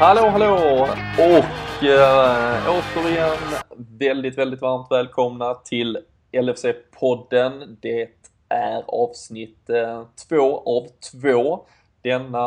Hallå, hallå! Och eh, återigen väldigt, väldigt varmt välkomna till LFC-podden. Det är avsnitt eh, två av två. Denna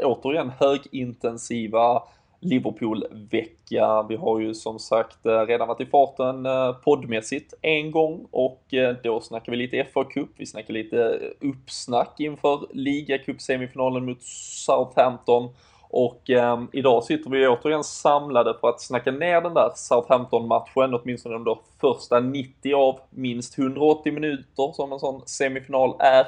eh, återigen högintensiva Liverpool-vecka. Vi har ju som sagt eh, redan varit i farten eh, poddmässigt en gång och eh, då snackar vi lite FA Cup. Vi snackar lite uppsnack inför ligacup-semifinalen mot Southampton och eh, idag sitter vi återigen samlade för att snacka ner den där Southampton-matchen, åtminstone de första 90 av minst 180 minuter som en sån semifinal är.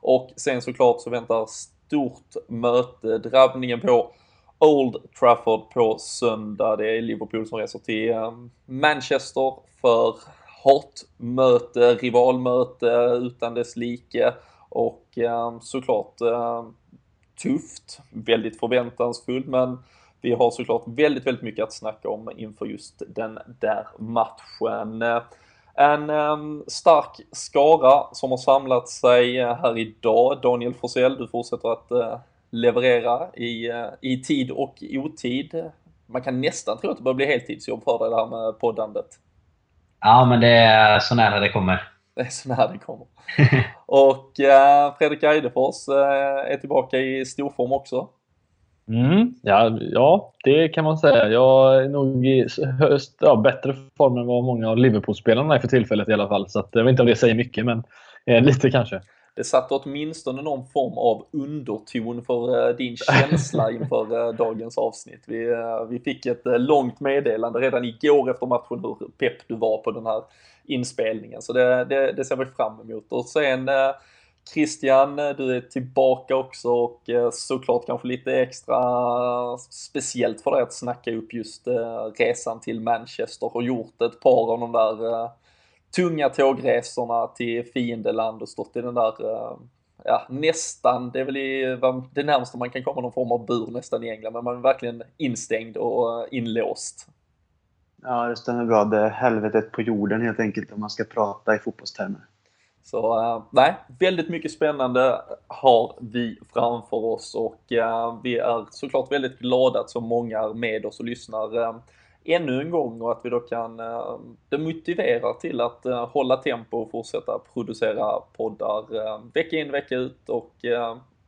Och sen såklart så väntar stort möte, drabbningen på Old Trafford på söndag. Det är Liverpool som reser till eh, Manchester för hatmöte, rivalmöte utan dess like. Och eh, såklart eh, tufft, väldigt förväntansfullt, men vi har såklart väldigt, väldigt mycket att snacka om inför just den där matchen. En stark skara som har samlat sig här idag. Daniel Forsell, du fortsätter att leverera i, uh, i tid och otid. Man kan nästan tro att det börjar bli heltidsjobb för dig det här med poddandet. Ja, men det är så nära det kommer. Det är så nära det kommer. och eh, Fredrik Eidefors eh, är tillbaka i storform också. Mm, ja, ja, det kan man säga. Jag är nog i höst, ja, bättre form än vad många av Liverpool-spelarna är för tillfället i alla fall. Så att, jag vet inte om det säger mycket, men eh, lite kanske. Det satte åtminstone någon form av underton för eh, din känsla inför eh, dagens avsnitt. Vi, eh, vi fick ett långt meddelande redan igår efter matchen hur pepp du var på den här inspelningen. Så det, det, det ser vi fram emot. Och sen Christian, du är tillbaka också och såklart kanske lite extra speciellt för dig att snacka upp just resan till Manchester och gjort ett par av de där tunga tågresorna till fiendeland och stått i den där ja, nästan, det är väl i, det närmaste man kan komma någon form av bur nästan i England, men man är verkligen instängd och inlåst. Ja, det stämmer bra. Det är helvetet på jorden helt enkelt om man ska prata i fotbollstermer. Så uh, nej, väldigt mycket spännande har vi framför oss och uh, vi är såklart väldigt glada att så många är med oss och lyssnar uh, ännu en gång och att vi då kan, eh, det motiverar till att eh, hålla tempo och fortsätta producera poddar eh, vecka in vecka ut och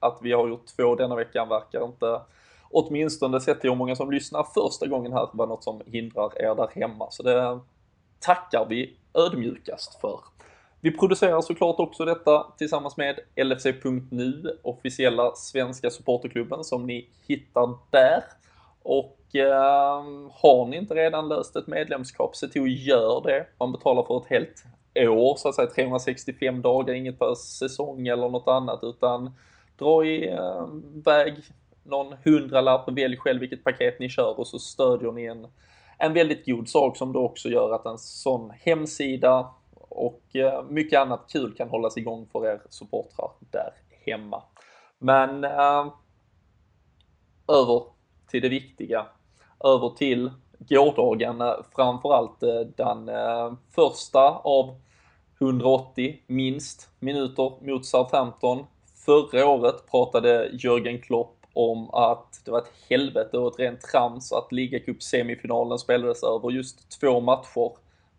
att vi har gjort två denna veckan verkar inte åtminstone sett till hur många som lyssnar första gången här var något som hindrar er där hemma. Så det tackar vi ödmjukast för. Vi producerar såklart också detta tillsammans med LFC.nu, officiella svenska supporterklubben som ni hittar där. Och Ehm, har ni inte redan löst ett medlemskap, se till att göra det. Man betalar för ett helt år, så att säga 365 dagar, inget per säsong eller något annat, utan dra iväg ehm, någon hundralapp, välj själv vilket paket ni kör och så stödjer ni en, en väldigt god sak som då också gör att en sån hemsida och ehm, mycket annat kul kan hållas igång för er supportrar där hemma. Men eh, över till det viktiga. Över till gårdagen, eh, framförallt eh, den eh, första av 180 minst minuter mot Southampton. Förra året pratade Jörgen Klopp om att det var ett helvete och ett rent trams att ligacup-semifinalen spelades över just två matcher.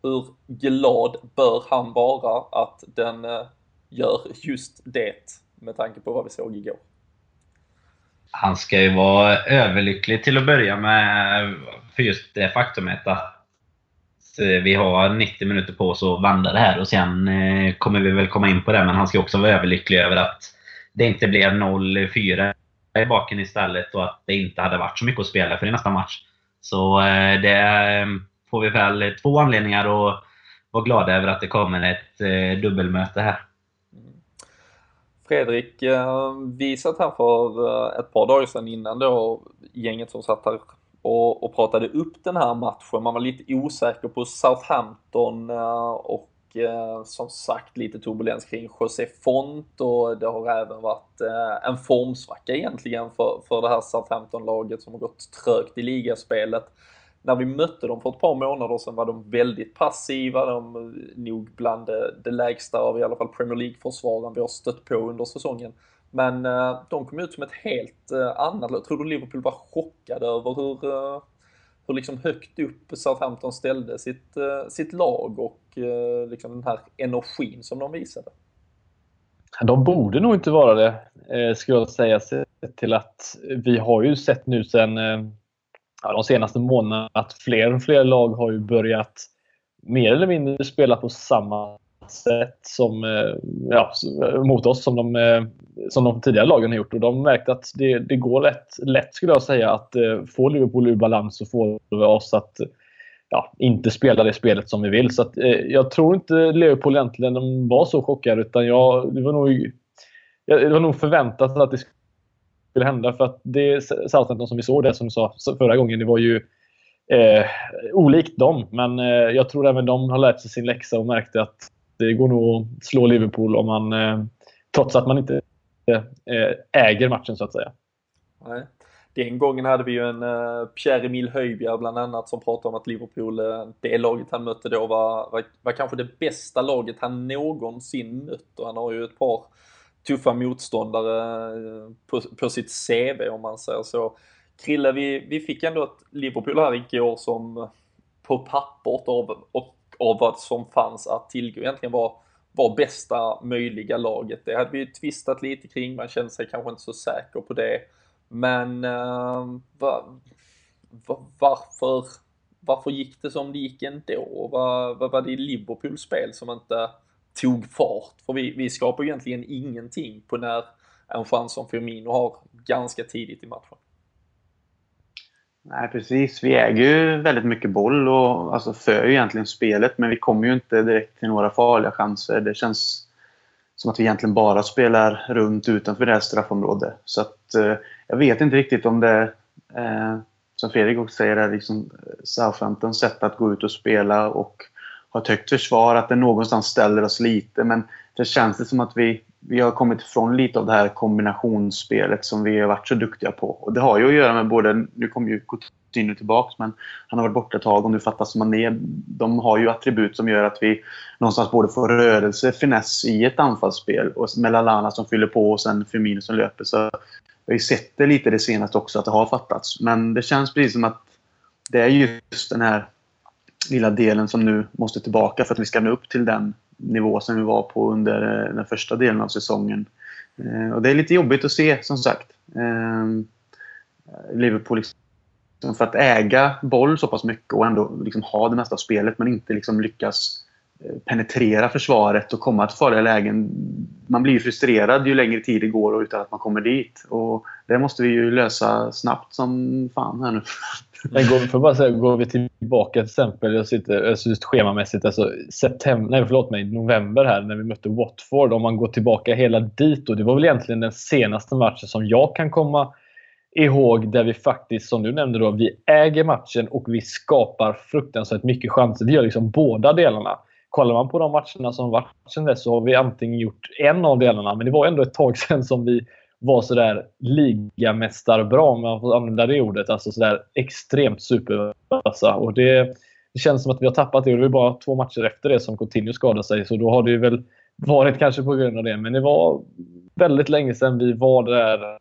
Hur glad bör han vara att den gör just det med tanke på vad vi såg igår? Han ska ju vara överlycklig till att börja med för just det faktumet att eh, vi har 90 minuter på oss att vända det här och sen eh, kommer vi väl komma in på det men han ska också vara överlycklig över att det inte blev 0-4 i baken istället och att det inte hade varit så mycket att spela för i nästa match. Så eh, det får vi väl två anledningar att vara glada över att det kommer ett dubbelmöte här. Fredrik, eh, vi satt här för eh, ett par dagar sedan innan då gänget som satt här och, och pratade upp den här matchen. Man var lite osäker på Southampton eh, och som sagt lite turbulens kring José Font och det har även varit en formsvacka egentligen för, för det här Southampton-laget som har gått trögt i ligaspelet när vi mötte dem för ett par månader sedan var de väldigt passiva, de nog bland det, det lägsta av i alla fall Premier League-försvaren vi har stött på under säsongen. Men eh, de kom ut som ett helt eh, annat Jag tror du Liverpool var chockade över hur, eh, hur liksom högt upp Southampton ställde sitt, sitt lag och liksom den här energin som de visade. De borde nog inte vara det, skulle jag säga, till att vi har ju sett nu sen ja, de senaste månaderna att fler och fler lag har ju börjat mer eller mindre spela på samma sätt som, eh, ja, mot oss som de, eh, som de tidigare lagen har gjort. Och de märkte att det, det går lätt, lätt, skulle jag säga, att eh, få Liverpool ur balans och få oss att ja, inte spela det spelet som vi vill. Så att, jag tror inte Liverpool egentligen de var så chockade, utan jag, det, var nog, det var nog förväntat att det skulle hända. För att det Southampton som vi såg, det som vi sa förra gången, det var ju eh, olikt dem. Men eh, jag tror även de har lärt sig sin läxa och märkte att det går nog att slå Liverpool om man, eh, trots att man inte eh, äger matchen så att säga. Nej. Den gången hade vi ju en eh, uh, Pierre-Emil Höjbjerg bland annat som pratade om att Liverpool, eh, uh, det laget han mötte då var, var, var, kanske det bästa laget han någonsin mött och han har ju ett par tuffa motståndare eh, på, på sitt CV om man säger så. Krille, vi, vi fick ändå ett Liverpool här igår som på pappret av, och av vad som fanns att tillgå egentligen var, var bästa möjliga laget. Det hade vi ju tvistat lite kring, man kände sig kanske inte så säker på det. Men uh, va, va, varför, varför gick det som det gick ändå? Vad va, var det i Liverpools spel som inte tog fart? För vi, vi skapar egentligen ingenting på när en chans som Firmino har ganska tidigt i matchen. Nej, precis. Vi äger ju väldigt mycket boll och alltså, för ju egentligen spelet, men vi kommer ju inte direkt till några farliga chanser. Det känns som att vi egentligen bara spelar runt utanför det här straffområdet. Så att, eh, jag vet inte riktigt om det eh, som Fredrik också säger, är liksom Southamptons sätt att gå ut och spela och ha ett högt försvar, att det någonstans ställer oss lite. Men det känns det som att vi vi har kommit ifrån lite av det här kombinationsspelet som vi har varit så duktiga på. Och det har ju att göra med både, nu kommer ju Coutinho tillbaka, men han har varit borta ett tag och nu fattas Mané. De har ju attribut som gör att vi någonstans både får rörelse, finess i ett anfallsspel och med Lallana som fyller på och sen Firmino som löper. Så vi har ju sett det lite det senaste också, att det har fattats. Men det känns precis som att det är just den här lilla delen som nu måste tillbaka för att vi ska nå upp till den nivå som vi var på under eh, den första delen av säsongen. Eh, och det är lite jobbigt att se, som sagt. Ehm, Liverpool liksom, för att äga boll så pass mycket och ändå liksom ha det mesta av spelet men inte liksom lyckas eh, penetrera försvaret och komma till farliga lägen. Man blir ju frustrerad ju längre tid det går utan att man kommer dit. Och det måste vi ju lösa snabbt som fan här nu. Men går, för bara säga, går vi till tillbaka till exempel, jag sitter alltså just schemamässigt, alltså september, nej förlåt mig, november här när vi mötte Watford. Om man går tillbaka hela dit och det var väl egentligen den senaste matchen som jag kan komma ihåg där vi faktiskt, som du nämnde, då, vi äger matchen och vi skapar fruktansvärt mycket chanser. Vi gör liksom båda delarna. Kollar man på de matcherna som varit sen dess så har vi antingen gjort en av delarna, men det var ändå ett tag sedan som vi var sådär ligamästarbra, om man får använda det ordet. Alltså sådär extremt supervassa. Och det, det känns som att vi har tappat det. Och det var bara två matcher efter det som Coutinho skadade sig. Så då har det väl varit kanske på grund av det. Men det var väldigt länge sedan vi var det där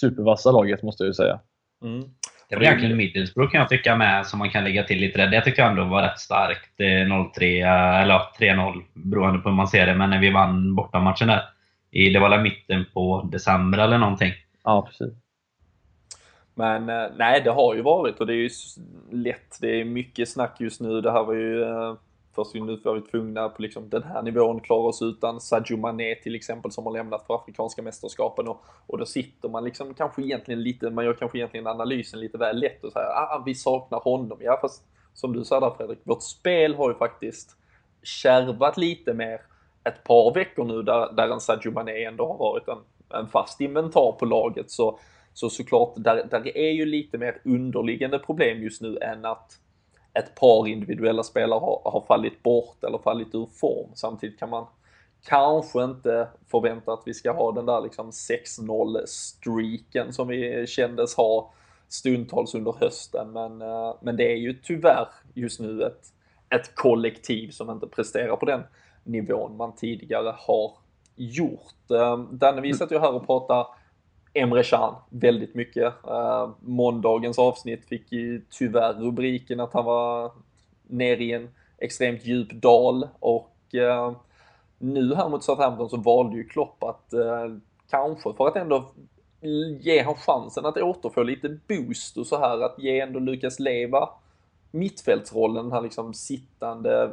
supervassa laget, måste jag ju säga. Mm. Det var egentligen Middlesbrough kan jag tycka med, som man kan lägga till lite där. Det tyckte jag ändå var rätt starkt. 0-3, eller 3-0 beroende på hur man ser det. Men när vi vann bortamatchen där i, det var mitten på december eller någonting. Ja, precis. Men eh, nej, det har ju varit och det är ju lätt. Det är mycket snack just nu. Det här var ju eh, först nu var vi tvungna på liksom den här nivån klara oss utan Sadio Mané till exempel som har lämnat för Afrikanska mästerskapen och, och då sitter man liksom kanske egentligen lite, man gör kanske egentligen analysen lite väl lätt och säger ah, vi saknar honom. Ja, fast som du sa där Fredrik, vårt spel har ju faktiskt kärvat lite mer ett par veckor nu där, där en Sadio Mané ändå har varit en, en fast inventar på laget så, så såklart, där, där är ju lite mer underliggande problem just nu än att ett par individuella spelare har, har fallit bort eller fallit ur form. Samtidigt kan man kanske inte förvänta att vi ska ha den där liksom 6-0 streaken som vi kändes ha stundtals under hösten. Men, eh, men det är ju tyvärr just nu ett, ett kollektiv som inte presterar på den nivån man tidigare har gjort. Eh, Danne, vi satt ju här och pratade Emre Can väldigt mycket. Uh, måndagens avsnitt fick ju tyvärr rubriken att han var nere i en extremt djup dal och uh, nu här mot Southampton så valde ju Klopp att uh, kanske för att ändå ge han chansen att återfå lite boost och så här att ge ändå Lukas Leva mittfältsrollen, den här liksom sittande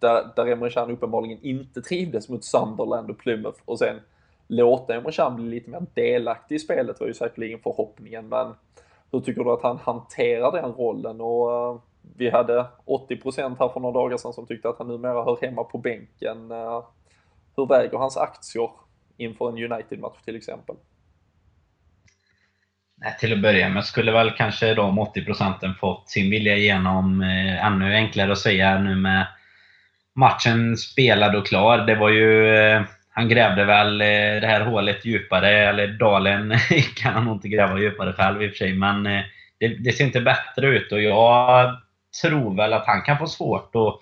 där, där Emre Can uppenbarligen inte trivdes mot Sunderland och Plymouth och sen låta Emre Can bli lite mer delaktig i spelet var ju säkerligen förhoppningen men hur tycker du att han hanterar den rollen och eh, vi hade 80% här för några dagar sedan som tyckte att han numera hör hemma på bänken. Eh, hur väger hans aktier inför en United-match till exempel? Nej, till att börja med skulle väl kanske de 80 procenten fått sin vilja igenom. Eh, ännu enklare att säga nu med matchen spelad och klar. Det var ju... Eh, han grävde väl eh, det här hålet djupare, eller dalen kan han nog inte gräva djupare själv i och för sig, men eh, det, det, ser inte bättre ut och jag tror väl att han kan få svårt att,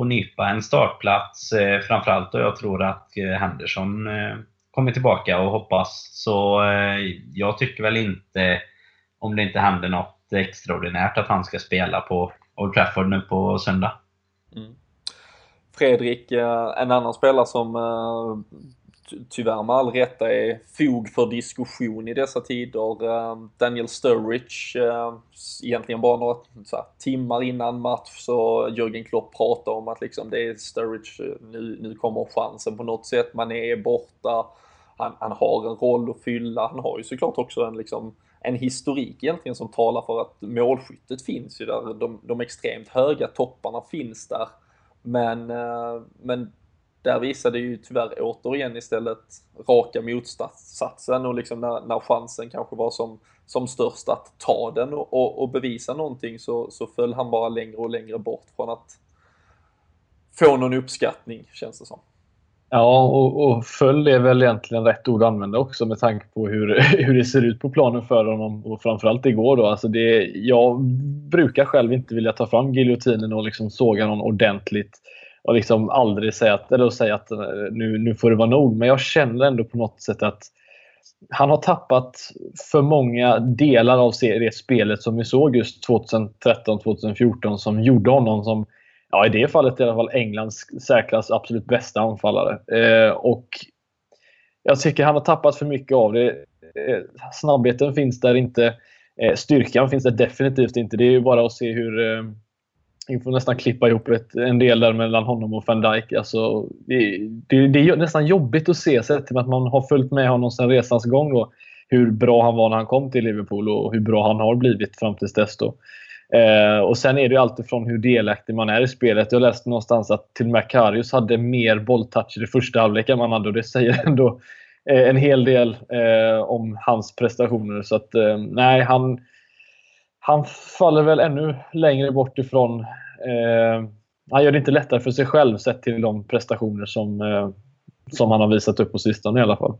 att nypa en startplats framförallt då jag tror att Henderson kommer tillbaka och hoppas. Så jag tycker väl inte, om det inte händer något extraordinärt, att han ska spela på Old Trafford nu på söndag. Fredrik, eh, en annan spelare som eh, tyvärr med all rätta är fog för diskussion i dessa tider. Eh, Daniel Sturridge, egentligen bara några här, timmar innan match så Jürgen Klopp pratar om att liksom det är Sturridge, nu, nu kommer chansen på något sätt, man är borta, han, han har en roll att fylla, han har ju såklart också en liksom en historik egentligen som talar för att målskyttet finns ju där, de, de extremt höga topparna finns där. Men, eh, men där visade ju tyvärr återigen istället raka motsatsen och liksom när, när chansen kanske var som, som störst att ta den och, och, och, bevisa någonting så, så föll han bara längre och längre bort från att få någon uppskattning känns det som. Ja, och, och föll är väl egentligen rätt ord att använda också med tanke på hur, hur det ser ut på planen för honom och framförallt igår då. Alltså det, jag brukar själv inte vilja ta fram giljotinen och liksom såga någon ordentligt och liksom aldrig säga att, eller säga att eh, nu, nu får det vara nog. Men jag känner ändå på något sätt att han har tappat för många delar av det spelet som vi såg just 2013-2014 som gjorde honom som ja, i det fallet i alla fall Englands säkrast absolut bästa anfallare. Eh, och jag tycker han har tappat för mycket av det. Eh, snabbheten finns där inte. Eh, styrkan finns där definitivt inte. Det är ju bara att se hur... Eh, vi får nästan klippa ihop ett, en del där mellan honom och van Dijk. Alltså, det, det, det är nästan jobbigt att se, sett till att man har följt med honom sedan resans gång. Då, hur bra han var när han kom till Liverpool och hur bra han har blivit fram tills dess. Då. Eh, och Sen är det ju alltifrån hur delaktig man är i spelet. Jag läste någonstans att till och med Karius hade mer bolltouch i första halvlek än man hade och det säger ändå eh, en hel del eh, om hans prestationer. Så att eh, nej, han, han faller väl ännu längre bort ifrån eh, han gör det inte lättare för sig själv sett till de prestationer som, eh, som han har visat upp på sistone i alla fall.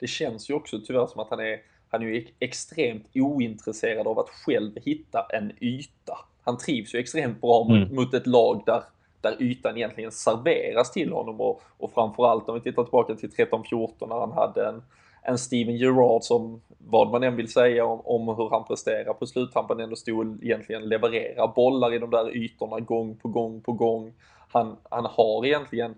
Det känns ju också tyvärr som att han är han är ju extremt ointresserad av att själv hitta en yta. Han trivs ju extremt bra mot, mm. mot ett lag där, där ytan egentligen serveras till honom och, och framförallt om vi tittar tillbaka till 13-14 när han hade en, en Steven Gerrard som, vad man än vill säga om, om hur han presterar på sluttampen, ändå stod egentligen leverera bollar i de där ytorna gång på gång på gång. Han, han har egentligen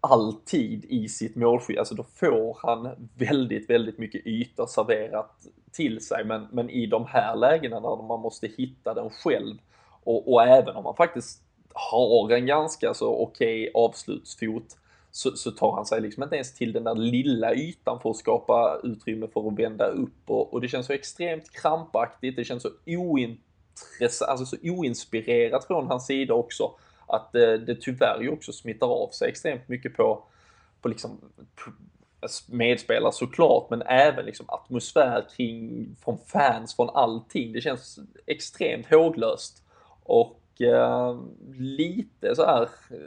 alltid i sitt målskydd, alltså då får han väldigt, väldigt mycket yta serverat till sig. Men, men i de här lägena när man måste hitta den själv och, och även om man faktiskt har en ganska så okej okay avslutsfot så, så, tar han sig liksom inte ens till den där lilla ytan för att skapa utrymme för att vända upp. Och, och det känns så extremt krampaktigt, det känns så ointressant, alltså så oinspirerat från hans sida också att det, det tyvärr ju också smittar av sig extremt mycket på, på liksom alltså medspelare såklart, men även liksom atmosfär kring, från fans, från allting. Det känns extremt håglöst. Och eh, lite så här, eh,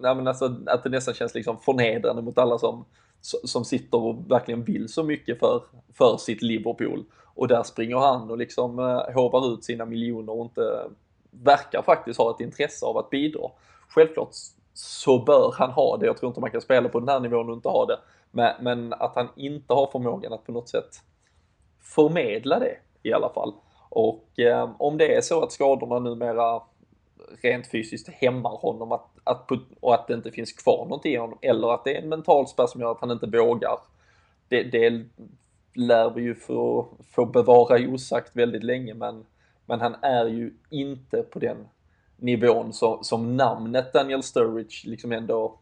nej men alltså, att det nästan känns liksom förnedrande mot alla som, som sitter och verkligen vill så mycket för, för sitt Liverpool. Och där springer han och liksom eh, hovar ut sina miljoner och inte verkar faktiskt ha ett intresse av att bidra. Självklart så bör han ha det. Jag tror inte man kan spela på den här nivån och inte ha det. Men, men att han inte har förmågan att på något sätt förmedla det i alla fall. Och eh, om det är så att skadorna numera rent fysiskt hämmar honom att, att, och att det inte finns kvar någonting i honom eller att det är en mental spärr som gör att han inte vågar. Det, det lär vi ju få, få bevara osagt väldigt länge men, men han är ju inte på den nivån som, som namnet Daniel Sturridge liksom ändå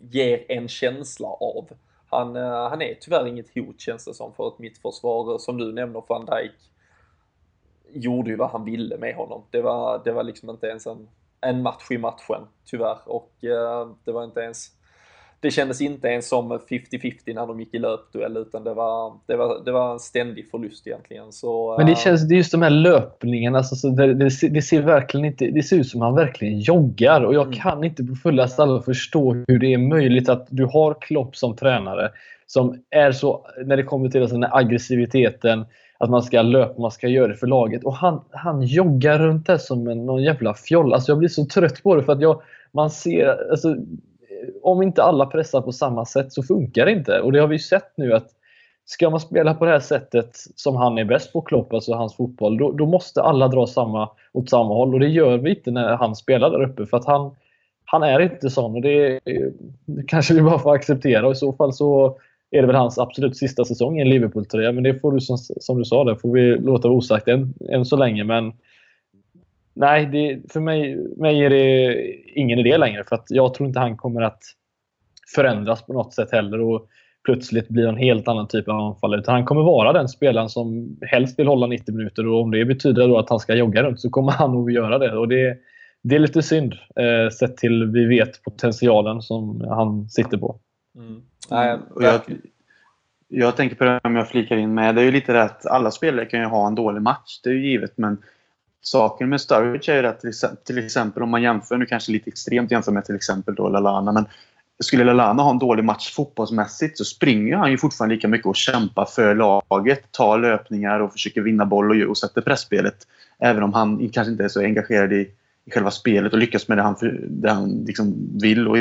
ger en känsla av. Han, eh, han är tyvärr inget hot känns det som för ett mittförsvar. Eh, som du nämner, van Dijk gjorde ju vad han ville med honom. Det var, det var liksom inte ens en, en match i matchen, tyvärr. Och eh, det var inte ens det kändes inte ens som 50-50 när de gick i löpduell utan det var, det var, det var en ständig förlust egentligen. Så, Men det känns, det är just de här löpningarna, alltså, så det, det, det, ser verkligen inte, det ser ut som han verkligen joggar och jag mm. kan inte på fullaste allvar förstå hur det är möjligt att du har Klopp som tränare som är så, när det kommer till den här aggressiviteten, att man ska löpa, man ska göra det för laget. Och han, han joggar runt där som en, någon jävla fjolla. Alltså jag blir så trött på det för att jag, man ser, alltså, om inte alla pressar på samma sätt så funkar det inte. Och det har vi sett nu att ska man spela på det här sättet som han är bäst på, Klopp, alltså hans fotboll, då, då, måste alla dra samma, åt samma håll. Och det gör vi inte när han spelar där uppe. För att han, han är inte sån. Och det, det eh, kanske vi bara får acceptera. Och I så fall så är det väl hans absolut sista säsong i en Liverpool-tröja. Men det får du, som, som du sa, det får vi låta vara osagt än, än så länge. Men nej, det, för mig, mig är det ingen idé längre. För att jag tror inte han kommer att förändras på något sätt heller och plötsligt bli en helt annan typ av anfallare. Utan han kommer vara den spelaren som helst vill hålla 90 minuter och om det betyder då att han ska jogga runt så kommer han nog göra det. Och det, det är lite synd eh, sett till vi vet potentialen som han sitter på. Mm. Nej, jag, jag tänker på det om jag flikar in med. Det är ju lite det att alla spelare kan ju ha en dålig match. Det är ju givet. Men saken med Sturridge är ju att till exempel om man jämför, nu kanske lite extremt jämför med till exempel då Lalana, men skulle Lalana ha en dålig match fotbollsmässigt så springer han ju fortfarande lika mycket och kämpar för laget. Tar löpningar och försöker vinna boll och, och sätter pressspelet. Även om han kanske inte är så engagerad i, i själva spelet och lyckas med det han, det han liksom vill och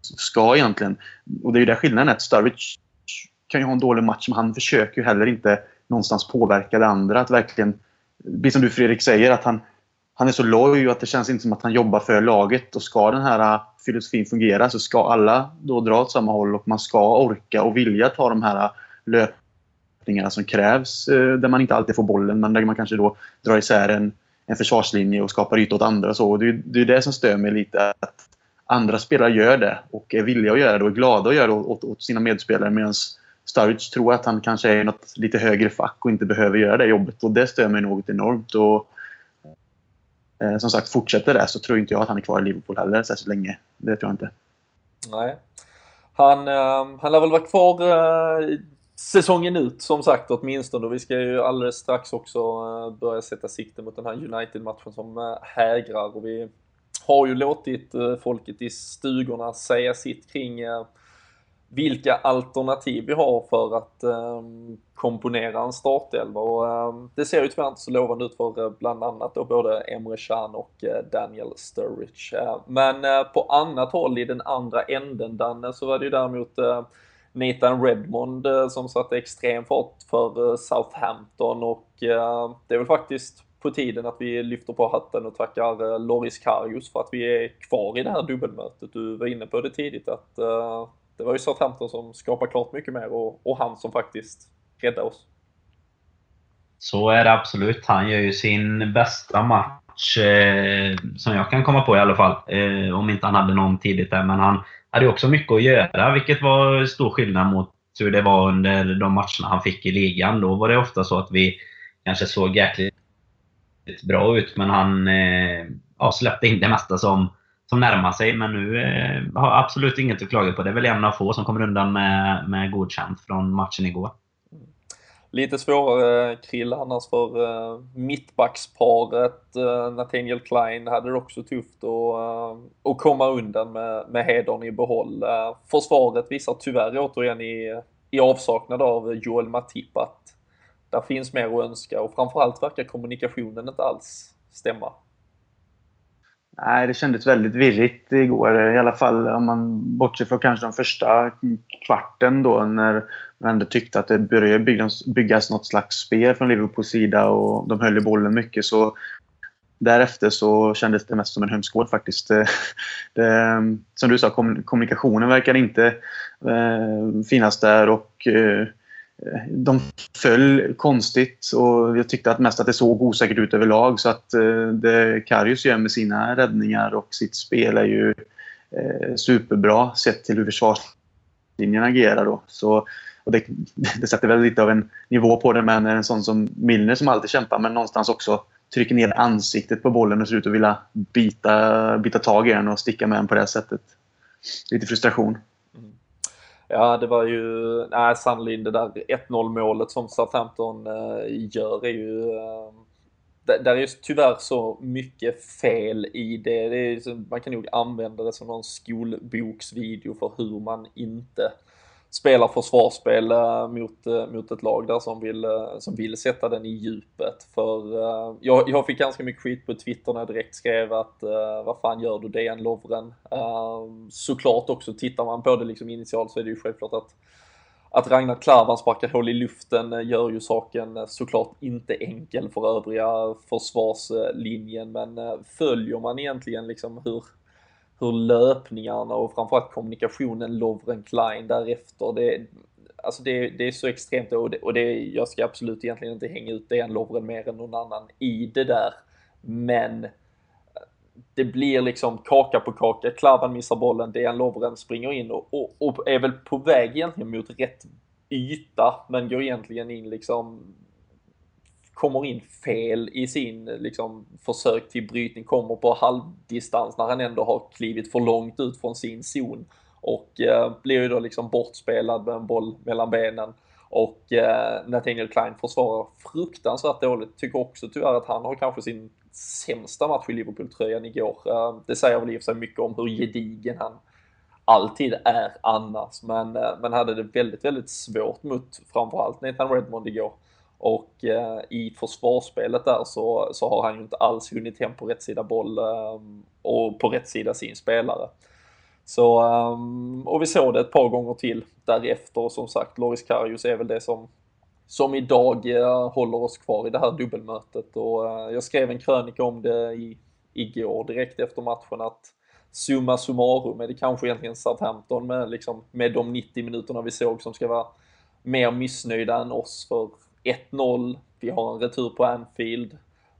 ska egentligen. Och det är ju där skillnaden är. Att Sturridge kan ju ha en dålig match men han försöker ju heller inte någonstans påverka det andra. Att verkligen, det som du Fredrik säger, att han, han är så loj och att det känns inte som att han jobbar för laget. Och ska den här äh, filosofin fungera så ska alla då dra åt samma håll och man ska orka och vilja ta de här äh, löpningarna som krävs. Äh, där man inte alltid får bollen men där man kanske då drar isär en, en försvarslinje och skapar yta åt andra. Och så. Det, är, det är det som stör mig lite. Att andra spelare gör det och är villiga att göra det och är glada att göra det åt, åt sina medspelare medan Sturridge tror att han kanske är i något lite högre fack och inte behöver göra det jobbet. Och det stör mig något enormt. Och, eh, som sagt, fortsätter det så tror inte jag att han är kvar i Liverpool heller särskilt länge. Det tror jag inte. Nej. Han, eh, han lär väl vara kvar eh, säsongen ut som sagt åtminstone. Vi ska ju alldeles strax också eh, börja sätta sikte mot den här United-matchen som eh, hägrar. Och vi har ju låtit eh, folket i stugorna säga sitt kring eh, vilka alternativ vi har för att um, komponera en startelva och um, det ser ju tyvärr inte så lovande ut för uh, bland annat då både Emre Can och uh, Daniel Sturridge. Uh, men på annat håll i den andra änden Danne så var det ju däremot Nathan Redmond som satte extrem fart för Southampton och det är väl faktiskt på tiden att vi lyfter på hatten och tackar Loris Karius för att vi är kvar i det här dubbelmötet. Du var inne på det tidigt att det var ju Southampton som skapade klart mycket mer och, och han som faktiskt räddade oss. Så är det absolut. Han gör ju sin bästa match, eh, som jag kan komma på i alla fall. Eh, om inte han hade någon tidigt där. Men han hade också mycket att göra, vilket var stor skillnad mot hur det var under de matcherna han fick i ligan. Då var det ofta så att vi kanske såg jäkligt bra ut, men han eh, ja, släppte in det mesta som som närmar sig. Men nu eh, har absolut inget att klaga på. Det är väl en av få som kommer undan med, med godkänt från matchen igår. Lite svårare Krill, annars för eh, mittbacksparet. Eh, Nathaniel Klein hade det också tufft att, eh, att komma undan med, med hedern i behåll. Försvaret visar tyvärr återigen i, i avsaknad av Joel Matip att där finns mer att önska och framförallt verkar kommunikationen inte alls stämma. Nej, det kändes väldigt virrigt igår. I alla fall om man bortser från kanske den första kvarten då när man ändå tyckte att det började byggas, byggas något slags spel från Liverpools sida och de höll i bollen mycket. Så därefter så kändes det mest som en hönsgård faktiskt. Det, det, som du sa, kommunikationen verkar inte eh, finnas där och eh, Eh, de föll konstigt och jag tyckte att mest att det såg osäkert ut överlag. Så att eh, det Karius gör med sina räddningar och sitt spel är ju eh, superbra sett till hur försvarslinjen agerar. Då. Så, och det, det sätter väl lite av en nivå på det med en sån som Milner som alltid kämpar men någonstans också trycker ner ansiktet på bollen och ser ut att vilja bita, bita tag i den och sticka med den på det sättet. Lite frustration. Ja, det var ju, nej sannerligen det där 1-0 målet som Southampton eh, gör är ju ehm, där är ju tyvärr så mycket fel i det. det är, man kan nog använda det som någon skolboksvideo för hur man inte spelar försvarsspel eh, mot, eh, mot ett lag där som vill, eh, som vill sätta den i djupet. För jag, jag fick ganska mycket skit på Twitter när jag direkt skrev att vad fan gör du DN Lovren? såklart också, tittar man på det liksom initialt så är det ju självklart att att Ragnar Klavan sparkar hål i luften gör ju saken såklart inte enkel för övriga försvarslinjen men följer man egentligen liksom hur hur löpningarna och framförallt kommunikationen Lovren Klein därefter, det, alltså det, det är så extremt och, det, och det, jag ska absolut egentligen inte hänga ut den Lovren mer än någon annan i det där. Men eh, det blir liksom kaka på kaka. Klavan missar bollen, Dejan Lovren springer in och, och, och, är väl på väg egentligen mot rätt yta, men går egentligen in liksom kommer in fel i sin liksom, försök till brytning, kommer på halvdistans när han ändå har klivit för långt ut från sin zon och eh, blir ju då liksom bortspelad med en boll mellan benen och eh, Nathaniel Klein försvarar fruktansvärt dåligt. Tycker också tyvärr att han har kanske sin sämsta match i Liverpool-tröjan igår. Eh, det säger väl i och för sig mycket om hur gedigen han alltid är annars, men, eh, men hade det väldigt, väldigt svårt mot framförallt Nathan Redmond igår. Och eh, i försvarsspelet där så, så har han ju inte alls hunnit hem på rätt sida boll eh, och på rätt sida sin spelare. Så, um, och vi såg det ett par gånger till därefter och som sagt Loris Karius är väl det som, som idag eh, håller oss kvar i det här dubbelmötet och eh, jag skrev en krönika om det i, igår direkt efter matchen att summa summarum är det kanske egentligen Southampton med, liksom, med de 90 minuterna vi såg som ska vara mer missnöjda än oss för 1-0, vi har en retur på Anfield.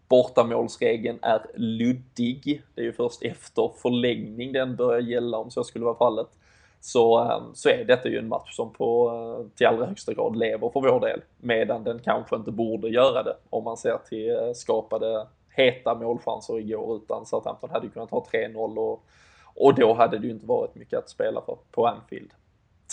Bortamålsregeln är luddig. Det är ju först efter förlängning den börjar gälla om så skulle vara fallet. Så, ehm, så är detta ju en match som på, eh, till allra högsta grad lever för vår del. Medan den kanske inte borde göra det om man ser till eh, skapade heta målchanser igår utan Southampton hade ju kunnat ha 3-0 och, och då hade det ju inte varit mycket att spela för på Anfield.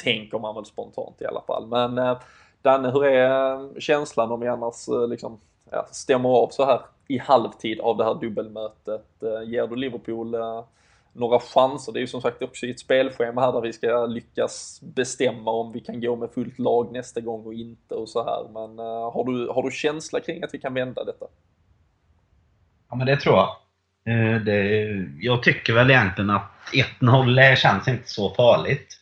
Tänker man väl spontant i alla fall. Men eh, Danne, hur är eh, känslan om vi annars eh, liksom, ja, stämmer av så här i halvtid av det här dubbelmötet? Eh, ger du Liverpool några chanser? Det är ju som sagt också ett spelschema här där vi ska lyckas bestämma om vi kan gå med fullt lag nästa gång och inte och så här. Men har, du, har du känsla kring att vi kan vända detta? Ja, men det tror jag. Det, jag tycker väl egentligen att 1-0 känns inte så farligt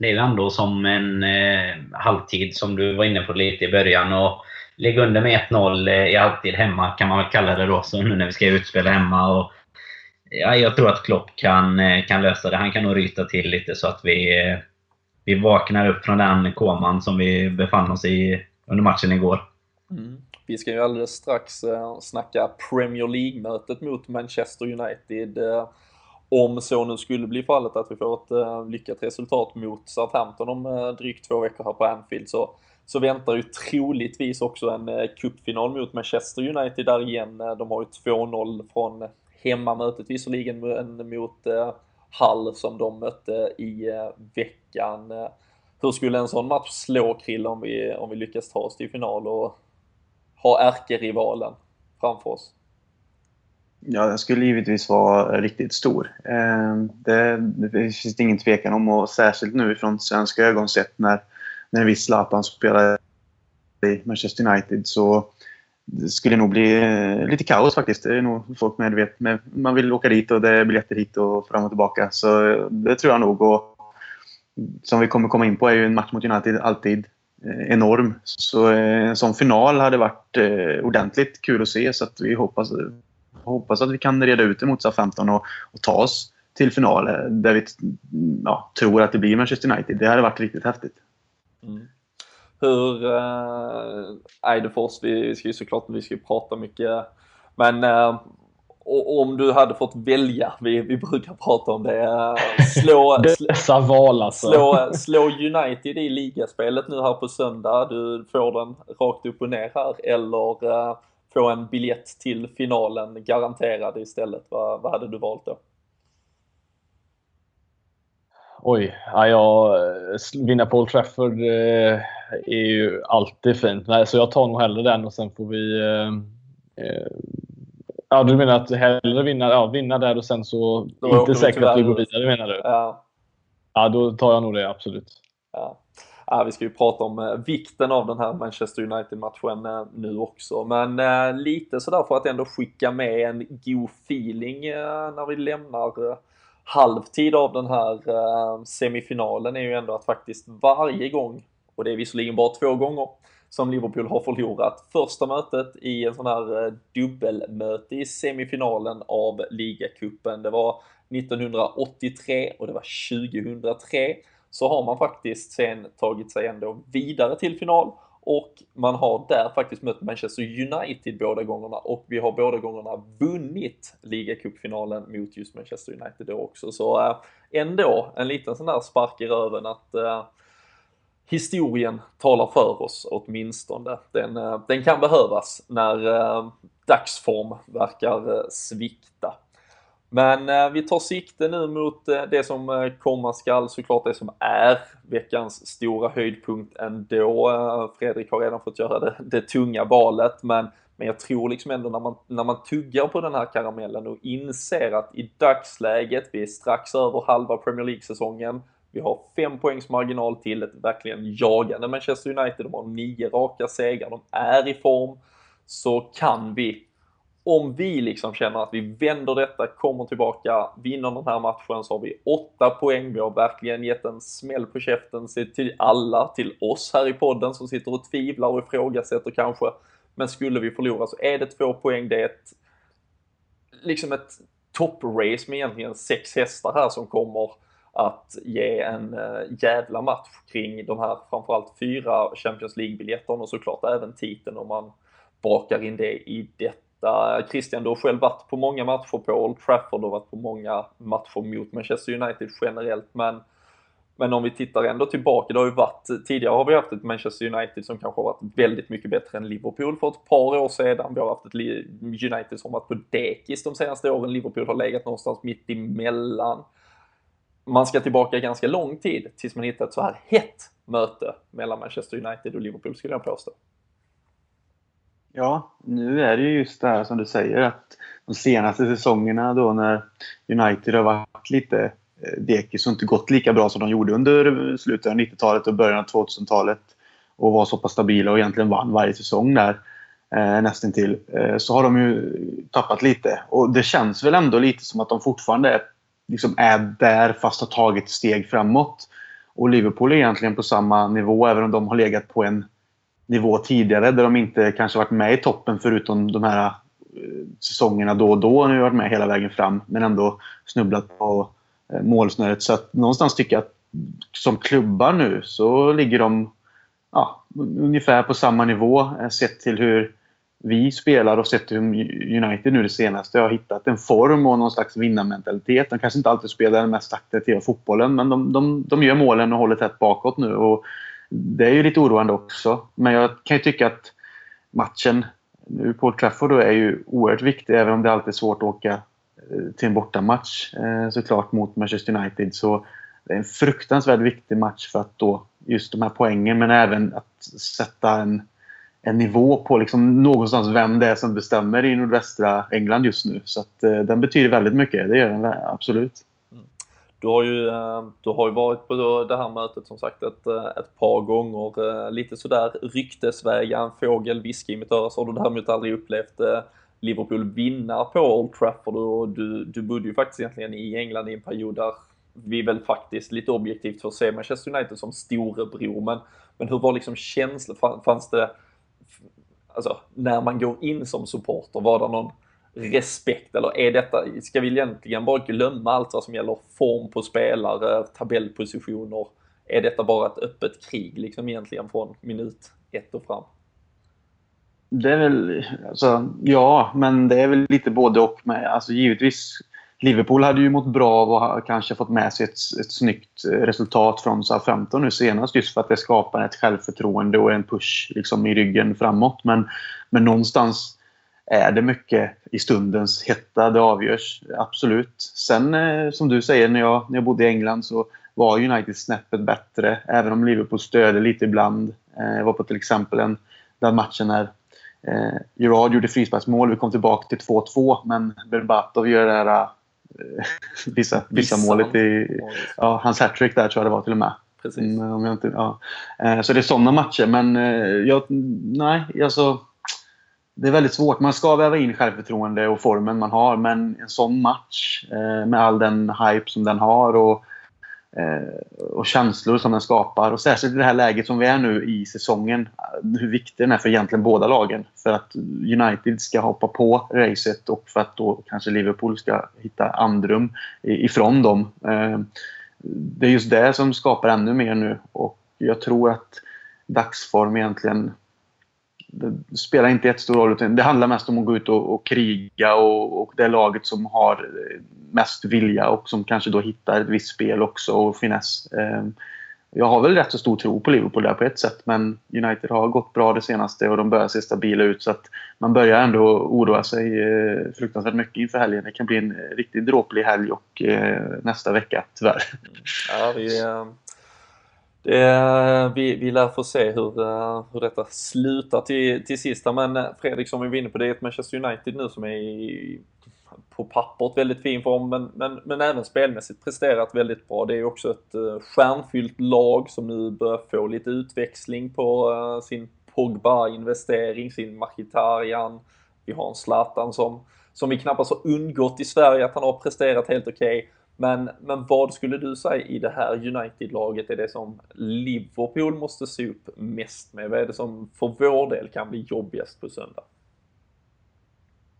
det är ju ändå som en eh, halvtid som du var inne på lite i början. Och ligga under med 1-0 eh, i halvtid hemma kan man väl kalla det då, så nu när vi ska utspela hemma. Och, ja, jag tror att Klopp kan, eh, kan lösa det. Han kan nog ryta till lite så att vi, eh, vi vaknar upp från den koman som vi befann oss i under matchen igår. Mm. Vi ska ju alldeles strax eh, snacka Premier League-mötet mot Manchester United. Eh, om så nu skulle bli fallet att vi får ett eh, lyckat resultat mot Southampton om eh, drygt två veckor här på Anfield så, så väntar ju troligtvis också en eh, cupfinal mot Manchester United där igen. De har ju 2-0 från hemmamötet visserligen mot uh, Hull som de mötte i veckan. hur skulle en sån match slå Krill om vi, om vi lyckas ta oss till final och ha ärkerivalen framför oss? Ja, den skulle givetvis vara eh, riktigt stor. Eh, det, det finns det ingen tvekan om och särskilt nu från svenska ögon sett när, när vi Zlatan spelar i Manchester United så det skulle nog bli eh, lite kaos faktiskt. Det är nog folk medvetna Man vill åka dit och det är biljetter hit och fram och tillbaka. Så det tror jag nog. Och som vi kommer komma in på är ju en match mot United alltid enorm. Så en sån final hade varit ordentligt kul att se. Så att vi hoppas hoppas att vi kan reda ut det mot SA-15 och, och ta oss till final eh, där vi ja, tror att det blir Manchester United. Det hade varit riktigt häftigt. Mm. Hur äh, Eidefors, vi ska ju såklart vi ska ju prata mycket, men äh, om du hade fått välja, vi, vi brukar prata om det, slå, Dessa val alltså. slå, slå United i ligaspelet nu här på söndag, du får den rakt upp och ner här, eller äh, få en biljett till finalen garanterad istället. Vad, vad hade du valt då? Oj, ja, jag, vinna på Old Trafford eh, är ju alltid fint. Nej, så jag tar nog hellre den och sen får vi... Eh, eh ja, du menar att hellre vinna, ja, vinna där och sen så... Då inte säkert att vi går vidare menar du? Ja. Ja, då tar jag nog det, absolut. Ja ja, vi ska ju prata om eh, vikten av den här Manchester United-matchen eh, nu också. Men eh, lite sådär för att ändå skicka med en god feeling eh, när vi lämnar halvtid av den här semifinalen är ju ändå att faktiskt varje gång, och det är visserligen bara två gånger, som Liverpool har förlorat första mötet i en sån här dubbelmöte i semifinalen av ligacupen. Det var 1983 och det var 2003 så har man faktiskt sen tagit sig ändå vidare till final och man har där faktiskt mött Manchester United båda gångerna och vi har båda gångerna vunnit ligacupfinalen mot just Manchester United då också. Så eh, ändå en liten sån där spark i röven att eh, historien talar för oss åtminstone. Den, eh, den kan behövas när eh, dagsform verkar svikta. Men eh, vi tar sikte nu mot eh, det som eh, komma skall, såklart det som är veckans stora höjdpunkt ändå. Eh, Fredrik har redan fått göra det, det tunga valet, men, men jag tror liksom ändå när man, när man tuggar på den här karamellen och inser att i dagsläget, vi är strax över halva Premier League-säsongen, vi har fem poängs marginal till ett verkligen jagande Manchester United, de har nio raka segrar, de är i form, så kan vi om vi liksom känner att vi vänder detta, kommer tillbaka, vinner den här matchen så har vi åtta poäng. Vi har verkligen gett en smäll på käften till alla, till oss här i podden som sitter och tvivlar och ifrågasätter kanske. Men skulle vi förlora så är det två poäng. Det är ett, liksom ett topprace med egentligen sex hästar här som kommer att ge en eh, jävla match kring de här framförallt fyra Champions League-biljetterna och såklart även titeln om man bakar in det i detta detta. Christian, du har själv varit på många matcher på Old Trafford och varit på många matcher mot Manchester United generellt, men men om vi tittar ändå tillbaka, det har ju varit, tidigare har vi haft ett Manchester United som kanske har varit väldigt mycket bättre än Liverpool för ett par år sedan. Vi har haft ett United som varit på dekis de senaste åren. Liverpool har legat någonstans mitt emellan. Man ska tillbaka ganska lång tid tills man hittar ett så här hett möte mellan Manchester United och Liverpool skulle jag påstå. Ja, nu är det ju just det här som du säger att de senaste säsongerna då när United har varit lite eh, dekis och inte gått lika bra som de gjorde under slutet av 90-talet och början av 2000-talet och var så pass stabila och egentligen vann varje säsong där eh, nästintill eh, så har de ju tappat lite. Och det känns väl ändå lite som att de fortfarande är, liksom är där fast har tagit steg framåt. Och Liverpool är egentligen på samma nivå även om de har legat på en nivå tidigare där de inte kanske varit med i toppen förutom de här eh, säsongerna då och då. Nu har varit med hela vägen fram men ändå snubblat på eh, målsnöret. Så att någonstans tycker jag att som klubbar nu så ligger de ja, ungefär på samma nivå eh, sett till hur vi spelar och sett hur United nu det senaste har hittat en form och någon slags vinnarmentalitet. De kanske inte alltid spelar den mest attraktiva fotbollen men de, de, de gör målen och håller tätt bakåt nu. Och det är ju lite oroande också. Men jag kan ju tycka att matchen nu på Old Trafford är ju oerhört viktig även om det alltid är svårt att åka eh, till en bortamatch eh, såklart mot Manchester United. Så det är en fruktansvärt viktig match för att då just de här poängen men även att sätta en, en nivå på liksom någonstans vem det är som bestämmer i nordvästra England just nu. Så att, eh, den betyder väldigt mycket, det gör den absolut. Du har ju, eh, du har ju varit på det här mötet som sagt ett, eh, ett par gånger, eh, lite sådär ryktesvägar, en fågel viska i mitt öra, så har du däremot aldrig upplevt Liverpool vinna på Old Trafford? Och du, du bodde ju faktiskt egentligen i England i en period där vi väl faktiskt lite objektivt får se Manchester United som storebror. Men, men hur var liksom känslan, fanns det, alltså när man går in som supporter, var det någon respekt eller är detta, ska vi egentligen bara glömma allt vad som gäller form på spelare, tabellpositioner? Är detta bara ett öppet krig liksom egentligen från minut ett och fram? Det är väl, alltså, ja, men det är väl lite både och med. Alltså givetvis, Liverpool hade ju mått bra av att kanske fått med sig ett, ett snyggt eh, resultat från SA-15 nu senast just för att det skapar ett självförtroende och en push liksom, i ryggen framåt. Men, men någonstans är det mycket i stundens hetta det avgörs. Absolut. Sen eh, som du säger, när jag, när jag bodde i England så var United snäppet bättre. Även om Liverpool stödde lite ibland. Eh, jag var på till exempel en, den matchen när eh, Gerard gjorde frisparksmål. Vi kom tillbaka till 2-2 men Berbatov gör det här eh, vissa, vissa målet i... Ja, hans hattrick där tror jag det var till och med. Precis. Mm, om jag inte, ja. Eh, så det är sådana matcher men eh, jag, nej, alltså det är väldigt svårt. Man ska väva in självförtroende och formen man har, men en sån match eh, med all den hype som den har och, eh, och känslor som den skapar. Och särskilt i det här läget som vi är nu i säsongen, hur viktig den är för egentligen båda lagen. För att United ska hoppa på racet och för att då kanske Liverpool ska hitta andrum ifrån dem. Eh, det är just det som skapar ännu mer nu och jag tror att dagsform egentligen det spelar inte jättestor roll. Utan det handlar mest om att gå ut och, och kriga och, och det laget som har eh, mest vilja och som kanske då hittar ett visst spel också och finess. Eh, jag har väl rätt så stor tro på Liverpool där på ett sätt men United har gått bra det senaste och de börjar se stabila ut så att man börjar ändå oroa sig eh, fruktansvärt mycket inför helgen. Det kan bli en riktigt dråplig helg och nästa vecka tyvärr. Ja, vi, det, vi, vi lär få se hur, eh, hur detta slutar till, till sista, Men eh, Fredrik som vi var inne på, det är ett Manchester United nu som är i, på pappret väldigt fin form men, men, men även spelmässigt presterat väldigt bra. Det är också ett eh, stjärnfyllt lag som nu börjar få lite utväxling på sin Pogba-investering, sin Mkhitaryan. Vi har en Zlatan som, som vi knappast har undgått i Sverige att han har presterat helt okej. Okay. Men, men vad skulle du säga i det här United-laget är det som Liverpool måste se upp mest med? Vad är det som för vår del kan bli jobbigast på söndag?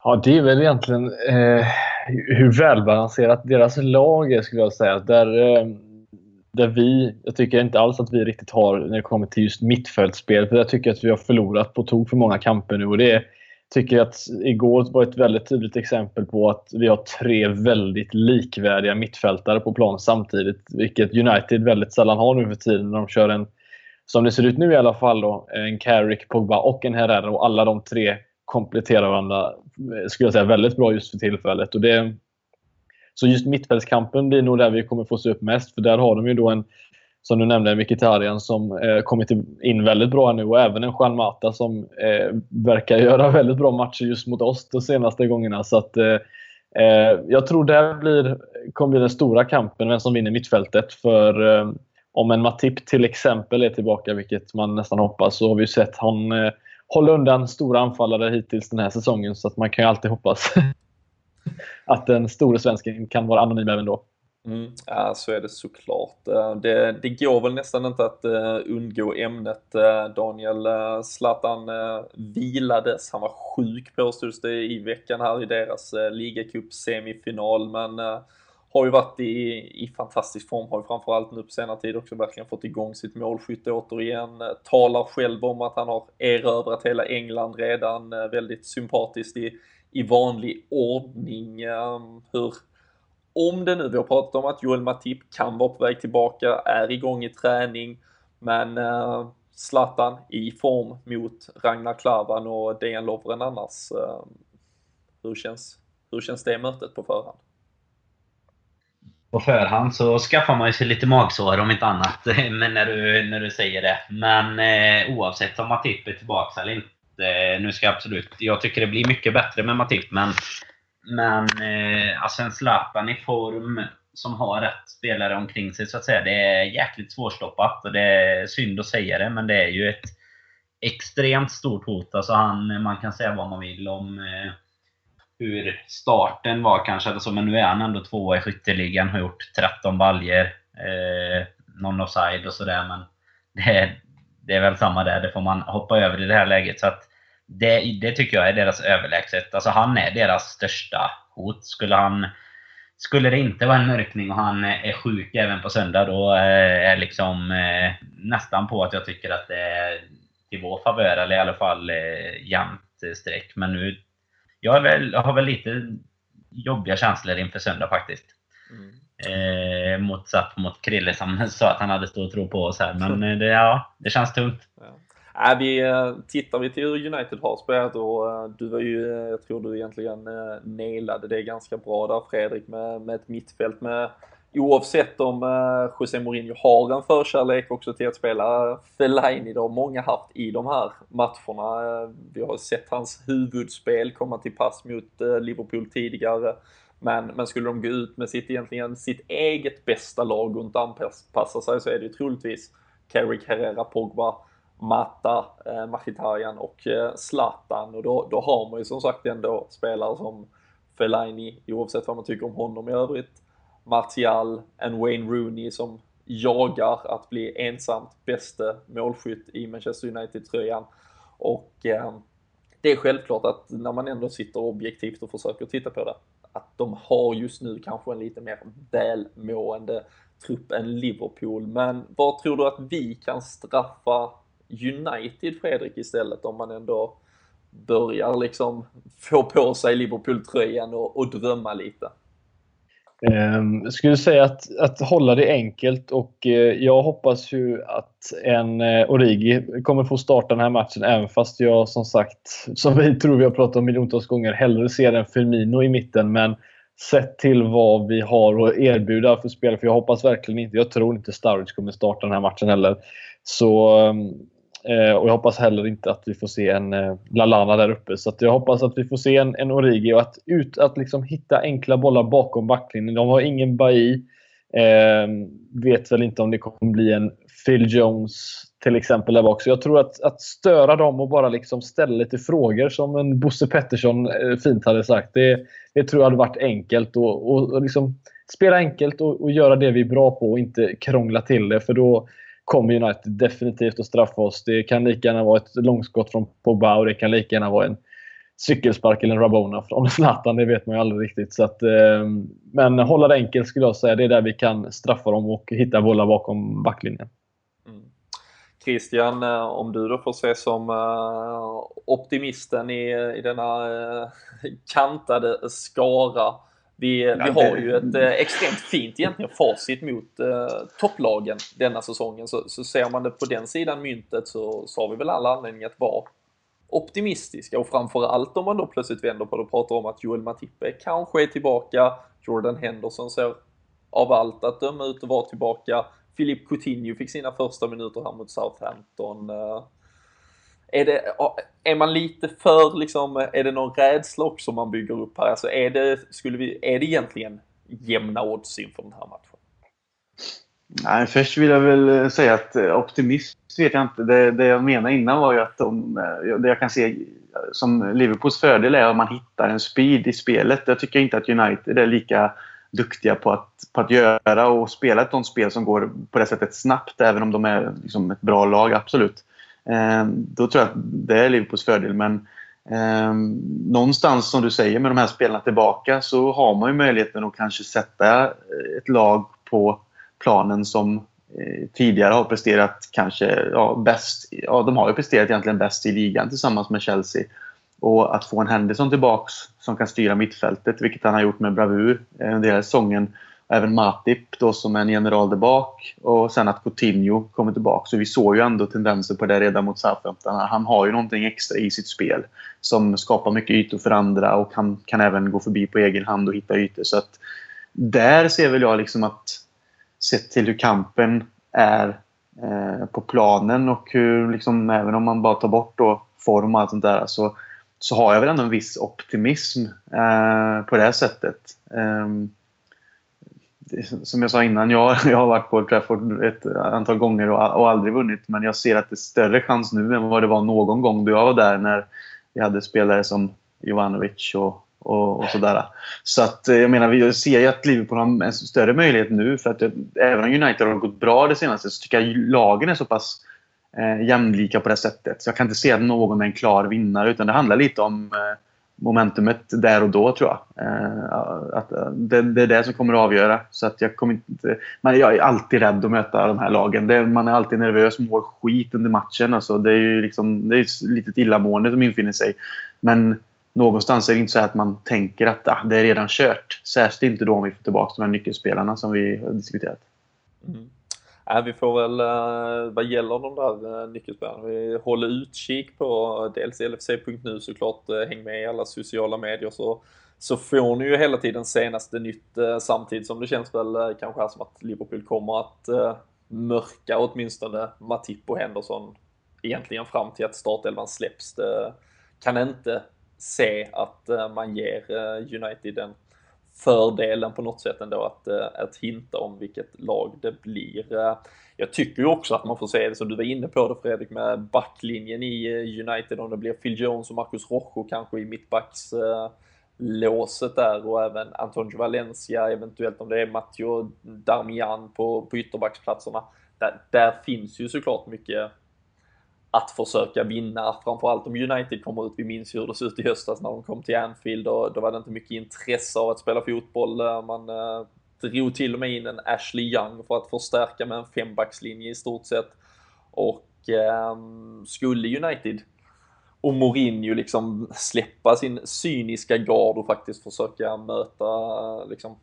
Ja, det är väl egentligen eh, hur välbalanserat deras lag är skulle jag säga. Där, eh, där vi, jag tycker inte alls att vi riktigt har när det kommer till just mittfältsspel, För jag tycker att vi har förlorat på tok för många kamper nu. Och det är, tycker att igår var ett väldigt tydligt exempel på att vi har tre väldigt likvärdiga mittfältare på plan samtidigt. Vilket United väldigt sällan har nu för tiden när de kör en, som det ser ut nu i alla fall, då, en Carrick, Pogba och en Herrera. Och alla de tre kompletterar varandra, eh, skulle jag säga, väldigt bra just för tillfället. Och det, så just mittfältskampen blir nog där vi kommer få se upp mest. För där har de ju då en som du nämnde, Mkhitaryan som eh, kommit in väldigt bra nu och även en Juan Mata som eh, verkar göra väldigt bra matcher just mot oss de senaste gångerna. Så att, eh, eh jag tror det blir, kommer bli den stora kampen, vem som vinner mittfältet. För eh, om en Matip till exempel är tillbaka, vilket man nästan hoppas, så har vi sett han eh, hålla undan stora anfallare hittills den här säsongen. Så att man kan ju alltid hoppas att den store svensken kan vara anonym även då. Mm, ja, så är det såklart. Eh, det, det går väl nästan inte att eh, undgå ämnet. Eh, Daniel Zlatan vilades. Han var sjuk påstods det i veckan här i deras ligacup-semifinal. Men har ju varit i, i fantastisk form. Har ju framförallt nu på senare tid också verkligen fått igång sitt målskytte återigen. talar själv om att han har erövrat hela England redan. väldigt sympatiskt i, i vanlig ordning. hur om det nu, vi har pratat om att Joel Matip kan vara på väg tillbaka, är igång i träning, men eh, Zlatan i form mot Ragnar Klavan och Dejan Lovren annars. Eh, hur, känns, hur känns det mötet på förhand? på förhand så skaffar man ju sig lite magsår om inte annat men när, du, när du säger det. Men eh, oavsett om Matip är tillbaka eller inte. Eh, nu ska jag absolut... Jag tycker det blir mycket bättre med Matip, men... Men eh, alltså en Zlatan i form som har rätt spelare omkring sig så att säga. Det är jäkligt svårstoppat och det är synd att säga det, men det är ju ett extremt stort hot. Alltså han, man kan säga vad man vill om eh, hur starten var kanske, alltså, men nu är han ändå tvåa i skytteligan, har gjort 13 baljer, eh, någon offside och sådär, men det, det är väl samma där, det får man hoppa över i det här läget. Så att det, det tycker jag är deras överlägset. Alltså han är deras största hot. Skulle han skulle det inte vara en mörkning och han är sjuk även på söndag, då är liksom eh, nästan på att jag tycker att det är till vår favör, eller i alla fall eh, jämnt streck. Men nu, jag, väl, jag har väl lite jobbiga känslor inför söndag faktiskt. Mm. Eh, motsatt mot Krille som sa att han hade stor tro på oss här. Men eh, det, ja, det känns tungt. Ja. Äh, vi, eh, tittar vi till hur United har spelat och eh, du var ju, eh, jag tror du egentligen nailade det ganska bra där Fredrik med, med ett mittfält med Oavsett om José Mourinho har en förkärlek också till att spela Fellaini, det har många haft i de här matcherna. Vi har sett hans huvudspel komma till pass mot Liverpool tidigare. Men, men skulle de gå ut med sitt, egentligen, sitt eget bästa lag och inte anpassa sig så är det ju troligtvis Carrick, Herrera, Pogba, Mata, eh, Mkhitaryan och eh, Zlatan och då, då har man ju som sagt ändå spelare som Fellaini, oavsett vad man tycker om honom i övrigt. Martial, en Wayne Rooney som jagar att bli ensamt bäste målskytt i Manchester United-tröjan. Och eh, det är självklart att när man ändå sitter objektivt och försöker titta på det, att de har just nu kanske en lite mer välmående trupp än Liverpool. Men vad tror du att vi kan straffa United Fredrik istället om man ändå börjar liksom få på sig Liverpool-tröjan och, och drömma lite? Ehm, jag skulle säga att, att hålla det enkelt och eh, jag hoppas ju att en eh, Origi kommer få starta den här matchen även fast jag som sagt, som vi tror vi har pratat om miljontals gånger, hellre ser en Firmino i mitten. Men sett till vad vi har att erbjuda för spel, för jag hoppas verkligen inte, jag tror inte Sturridge kommer starta den här matchen heller. Så ehm, Eh, och jag hoppas heller inte att vi får se en eh, Lalana där uppe. Så jag hoppas att vi får se en, en Origi och att, ut, att liksom hitta enkla bollar bakom backlinjen. De har ingen Bailly. Eh, vet väl inte om det kommer bli en Phil Jones till exempel där bak. Så jag tror att, att störa dem och bara liksom ställa lite frågor som en Bosse Pettersson eh, fint hade sagt. Det, det tror jag hade varit enkelt. Och, och, och liksom spela enkelt och, och, göra det vi är bra på och inte krångla till det. För då, kommer United definitivt att straffa oss. Det kan lika gärna vara ett långskott från Pogba och det kan lika gärna vara en cykelspark eller en Rabona från Zlatan. Det vet man ju aldrig riktigt. Så att, eh, men hålla det enkelt skulle jag säga. Det är där vi kan straffa dem och hitta bollar bakom backlinjen. Mm. Christian, eh, om du då får se som eh, optimisten i, i denna eh, kantade skara vi, ja, vi har ju ett eh, extremt fint egentligen facit mot eh, topplagen denna säsongen. Så, så ser man det på den sidan myntet så, så har vi väl alla anledning att vara optimistiska och framförallt om man då plötsligt vänder på det och pratar om att Joel Matippe kanske är tillbaka. Jordan Henderson ser av allt att döma ut att vara tillbaka. Filip Coutinho fick sina första minuter här mot Southampton. Är, det, är man lite för liksom, är det någon rädsla också man bygger upp här? Alltså är det, skulle vi, är det egentligen jämna odds inför den här matchen? Nej, först vill jag väl eh, säga att eh, optimism vet jag inte. Det, det jag menade innan var ju att de, eh, det jag kan se som Liverpools fördel är att man hittar en speed i spelet. Jag tycker inte att United är lika duktiga på att, på att göra och spela ett sånt spel som går på det sättet snabbt, även om de är liksom ett bra lag, absolut. Eh, då tror jag att det är Liverpools fördel. Men eh, någonstans som du säger med de här spelarna tillbaka så har man ju möjligheten att kanske sätta eh, ett lag på planen som eh, tidigare har presterat kanske ja, bäst. Ja, de har ju presterat egentligen bäst i ligan tillsammans med Chelsea. Och att få en Henderson tillbaks som kan styra mittfältet, vilket han har gjort med bravur eh, under hela säsongen även Matip då som en general där bak och sen att Coutinho kommer tillbaka. Så vi såg ju ändå tendenser på det redan mot Southampton. Han har ju någonting extra i sitt spel som skapar mycket ytor för andra och han kan även gå förbi på egen hand och hitta ytor. Så att där ser väl jag liksom att sett till hur kampen är eh, på planen och hur liksom, även om man bara tar bort då form och allt sånt där så, så har jag väl ändå en viss optimism eh, på det sättet. Eh, som jag sa innan, jag, jag har varit på Trafford ett antal gånger och, och aldrig vunnit. Men jag ser att det är större chans nu än vad det var någon gång då jag var där när vi hade spelare som Jovanovic och, och, och sådär. Så att eh, jag menar, vi ser ju att Liverpool har en större möjlighet nu. För att eh, även om United har gått bra det senaste så tycker jag lagen är så pass eh, jämlika på det sättet. Så jag kan inte se att någon är en klar vinnare. Utan det handlar lite om eh, momentumet där och då tror jag. Eh, att eh, det, det, är det som kommer att avgöra. Så att jag, kommer inte, men jag är alltid rädd att möta de här lagen. Det, man är alltid nervös, mår skit under matchen. Alltså, det är ju liksom, det är ett litet illamående som infinner sig. Men någonstans är det inte så att man tänker att ah, det är redan kört. Särskilt inte då om vi får tillbaka de här nyckelspelarna som vi har diskuterat. Mm. Äh, vi får väl, äh, vad gäller de där äh, nyckelspelarna, vi håller utkik på äh, dels LFC.nu såklart, häng med i alla sociala medier så, så får ni ju hela tiden senaste nytt samtidigt som det känns väl kanske som att Liverpool kommer att mörka åtminstone Matip och Henderson egentligen fram till att startelvan släpps. Det kan inte se att man ger United den fördelen på något sätt ändå att, eh, att hinta om vilket lag det blir. Eh, jag tycker ju också att man får se det som du var inne på det Fredrik med backlinjen i eh, United om det blir Phil Jones och Marcus Rojo kanske i mittbacks låset där och även Antonio Valencia eventuellt om det är Matteo Darmian på, på ytterbacksplatserna. Där, där finns ju såklart mycket att försöka vinna, framförallt om United kommer ut. Vi minns ju hur det såg ut i höstas när de kom till Anfield och då var det inte mycket intresse av att spela fotboll. Man eh, drog till och med in en Ashley Young för att förstärka med en fembackslinje i stort sett. Och eh, skulle United och Mourinho liksom släppa sin cyniska gard och faktiskt försöka möta liksom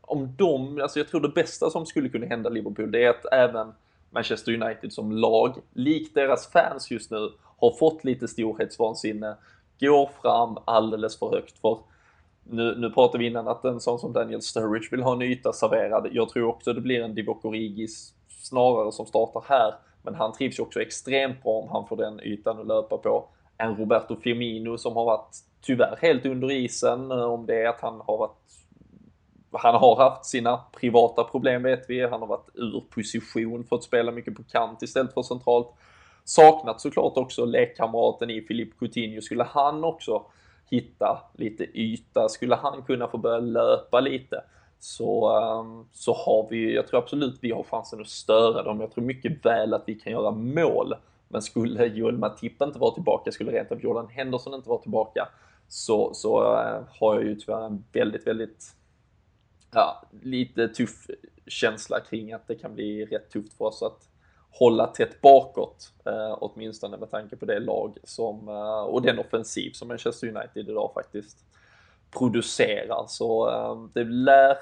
om de, alltså jag tror det bästa som skulle kunna hända Liverpool det är att även Manchester United som lag, likt deras fans just nu, har fått lite storhetsvansinne, går fram alldeles för högt. För nu, nu pratade vi innan att en sån som Daniel Sturridge vill ha en yta serverad. Jag tror också det blir en Divock Origis snarare som startar här. Men han trivs ju också extremt bra om han får den ytan att löpa på. En Roberto Firmino som har varit tyvärr helt under isen. Eh, om det är att han har varit han har haft sina privata problem vet vi. Han har varit ur position fått spela mycket på kant istället för centralt. Saknat såklart också lekkamraten i Filip Coutinho. Skulle han också hitta lite yta, skulle han kunna få börja löpa lite så, ehm, så har vi, jag tror absolut vi har chansen att störa dem. Jag tror mycket väl att vi kan göra mål. Men skulle Joel Matip inte vara tillbaka, skulle rent av Jordan Henderson inte vara tillbaka, så, så eh, har jag ju tyvärr en väldigt, väldigt ja, lite tuff känsla kring att det kan bli rätt tufft för oss att hålla tätt bakåt, eh, åtminstone med tanke på det lag som, eh, och den offensiv som Manchester United idag faktiskt producerar. Så eh, det lär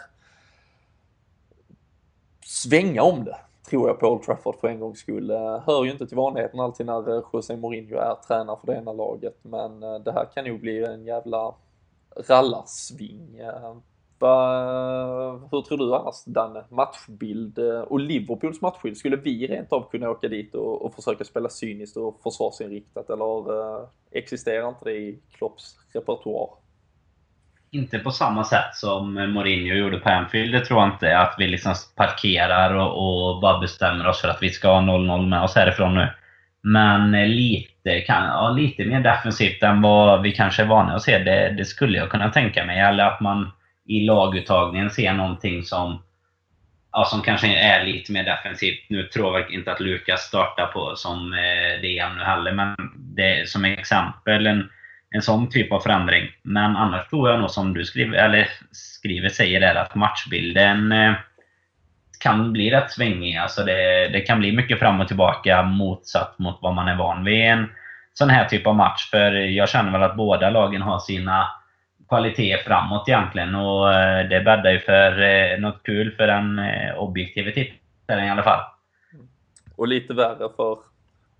svänga om det, tror jag på Old Trafford för en gångs skull. Eh, hör ju inte till vanligheten alltid när eh, José Mourinho är tränare för det ena laget, men eh, det här kan nog bli en jävla rallarsving eh, hur tror du annars Danne? Matchbild eh, och Liverpools matchbild. Skulle vi rent av kunna åka dit och, och försöka spela cyniskt och försvarsinriktat eller uh, existerar inte det i Klopps repertoar? Inte på samma sätt som Mourinho gjorde på Anfield, det tror jag inte. Att vi liksom parkerar och, och bara bestämmer oss för att vi ska ha 0-0 med oss härifrån nu. Men eh, lite, kan, ja, lite mer defensivt än vad vi kanske är vana att se. Det, det skulle jag kunna tänka mig. Eller att man i laguttagningen se någonting som, ja, som kanske är lite mer defensivt. Nu tror jag inte att Lukas startar på som eh, DM nu heller, men det är som exempel en, en sån typ av förändring. Men annars tror jag nog som du skriver, eller skriver säger där att matchbilden eh, kan bli rätt svängig. Alltså det, det kan bli mycket fram och tillbaka motsatt mot vad man är van vid en sån här typ av match. För jag känner väl att båda lagen har sina kvalitet framåt egentligen. Och eh, det bäddar ju för eh, något kul för den eh, objektiva tittaren i alla fall. Och lite värre för